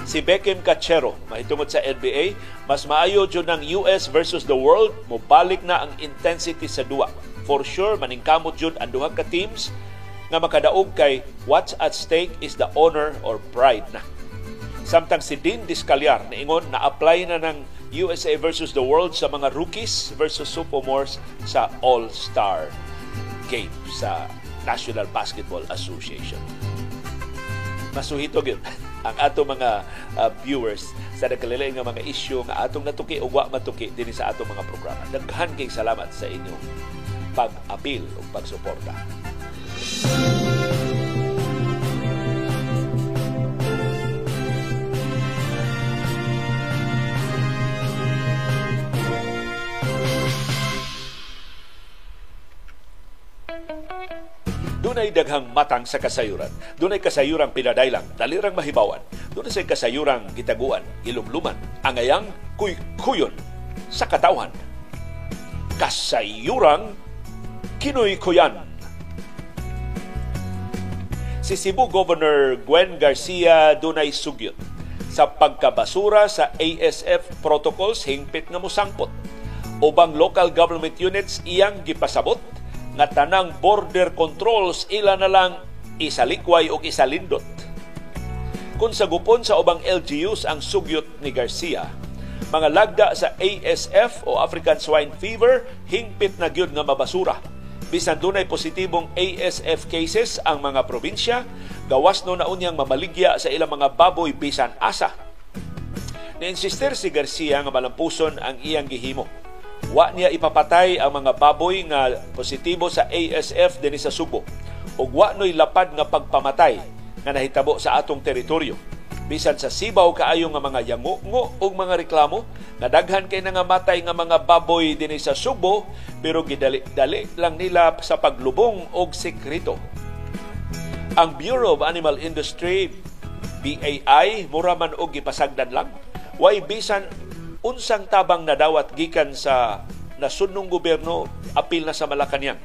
si Beckham Cachero mahitungod sa NBA mas maayo jud ng US versus the world. Mobalik na ang intensity sa duwa for sure maningkamot jud ang duha ka teams nga makadaog kay what's at stake is the honor or pride na. Samtang si Dean Discalyar niingon na apply na ng USA versus the world sa mga rookies versus sophomores sa All-Star game sa National Basketball Association masuhito gyud ang ato mga uh, viewers sa nagkalilain nga mga isyu nga atong natuki o wa matuki dinhi sa ato mga programa. Daghan kay salamat sa inyong pag-apil o pagsuporta. Dunay daghang matang sa kasayuran. Dunay kasayurang pinadailang, dalirang mahibawan. Dunay sa kasayurang gitaguan, ilumluman, angayang kuy-kuyon sa katawan. Kasayurang kinuy-kuyan. Si Cebu Governor Gwen Garcia dunay sugyot sa pagkabasura sa ASF protocols hingpit nga musangpot. Ubang local government units iyang gipasabot nga tanang border controls ila na lang isalikway o isalindot. Kung sagupon sa ubang LGUs ang sugyot ni Garcia, mga lagda sa ASF o African Swine Fever hingpit na gyud nga mabasura. Bisan dunay positibong ASF cases ang mga probinsya, gawas no na unyang mamaligya sa ilang mga baboy bisan asa. Niinsister si Garcia nga malampuson ang iyang gihimo Wa niya ipapatay ang mga baboy nga positibo sa ASF dinhi sa Subo. Ug wa noy lapad nga pagpamatay nga nahitabo sa atong teritoryo. Bisan sa sibaw kaayo nga mga yango-ngo ug mga reklamo nga daghan kay nga matay nga mga baboy dinhi sa Subo pero gidali-dali lang nila sa paglubong og sekreto. Ang Bureau of Animal Industry BAI mura man og gipasagdan lang. Way bisan unsang tabang nadawat gikan sa nasunong gobyerno apil na sa Malacañang.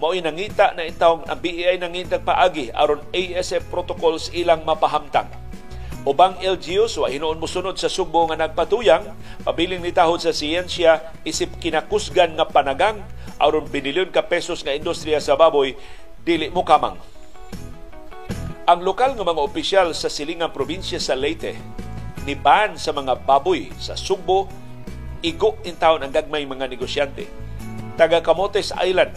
Mao nangita na itawong ang BEI nangitag paagi aron ASF protocols ilang mapahamtang. Ubang LGUs wa hinuon mosunod sa Subo nga nagpatuyang pabiling nitahod sa siyensya isip kinakusgan nga panagang aron binilyon ka pesos nga industriya sa baboy dili mo kamang. Ang lokal nga mga opisyal sa silingang probinsya sa Leyte ni ban sa mga baboy sa Sugbo, igo in town ang gagmay mga negosyante. Taga Camotes Island,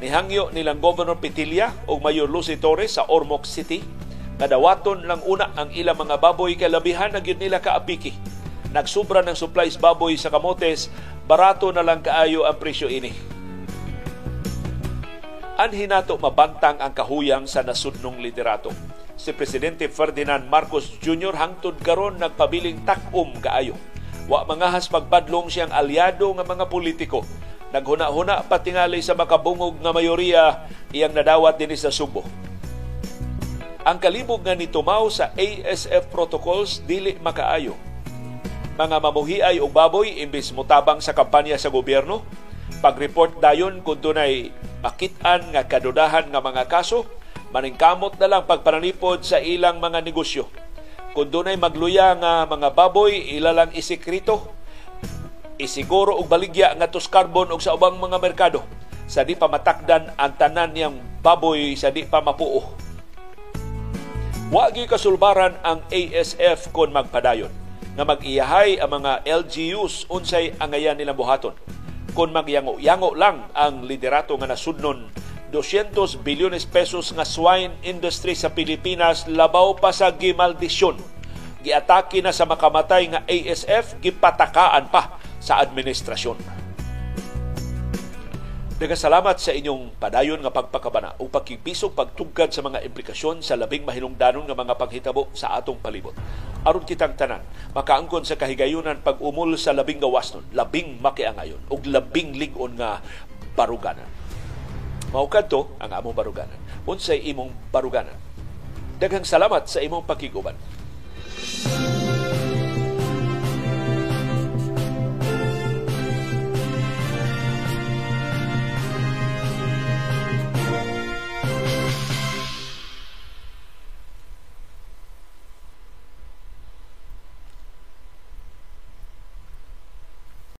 nihangyo nilang Governor Petilia o Mayor Lucy Torres sa Ormoc City, kadawaton lang una ang ilang mga baboy kay labihan na gyud nila kaapiki. Nagsubra ng supplies baboy sa Camotes, barato na lang kaayo ang presyo ini. Anhinato mabantang ang kahuyang sa nasudnong liderato si Presidente Ferdinand Marcos Jr. hangtod karon nagpabiling takum kaayo. Wa mangahas pagpadlong siyang aliado nga mga politiko. Naghuna-huna patingali sa makabungog nga mayoriya iyang nadawat dinhi sa Subo. Ang kalibog nga nitumaw sa ASF protocols dili makaayo. Mga mamuhiay og baboy imbis mutabang sa kampanya sa gobyerno, pag-report dayon kung dunay makitaan nga kadudahan nga mga kaso, maningkamot na lang pagpananipod sa ilang mga negosyo. Kung dunay magluya nga mga baboy, ila lang isikrito, isiguro og baligya nga tos carbon og sa ubang mga merkado sa di pa matakdan ang tanan niyang baboy sa di pa mapuo. Wagi kasulbaran ang ASF kon magpadayon nga mag-iyahay ang mga LGUs unsay angayan nilang buhaton. Kung magyango-yango lang ang liderato nga nasudnon 200 bilyones pesos nga swine industry sa Pilipinas labaw pa sa gimaldisyon. Giatake na sa makamatay nga ASF, gipatakaan pa sa administrasyon. Nagasalamat sa inyong padayon nga pagpakabana o pagkibisog pagtugkad sa mga implikasyon sa labing mahinungdanon nga mga paghitabo sa atong palibot. Aron kitang tanan, makaangkon sa kahigayunan pag-umol sa labing gawas nun, labing makiangayon, o labing ligon nga baruganan Mao kadto ang among baruganan. Unsay imong baruganan? Daghang salamat sa imong pakiguban.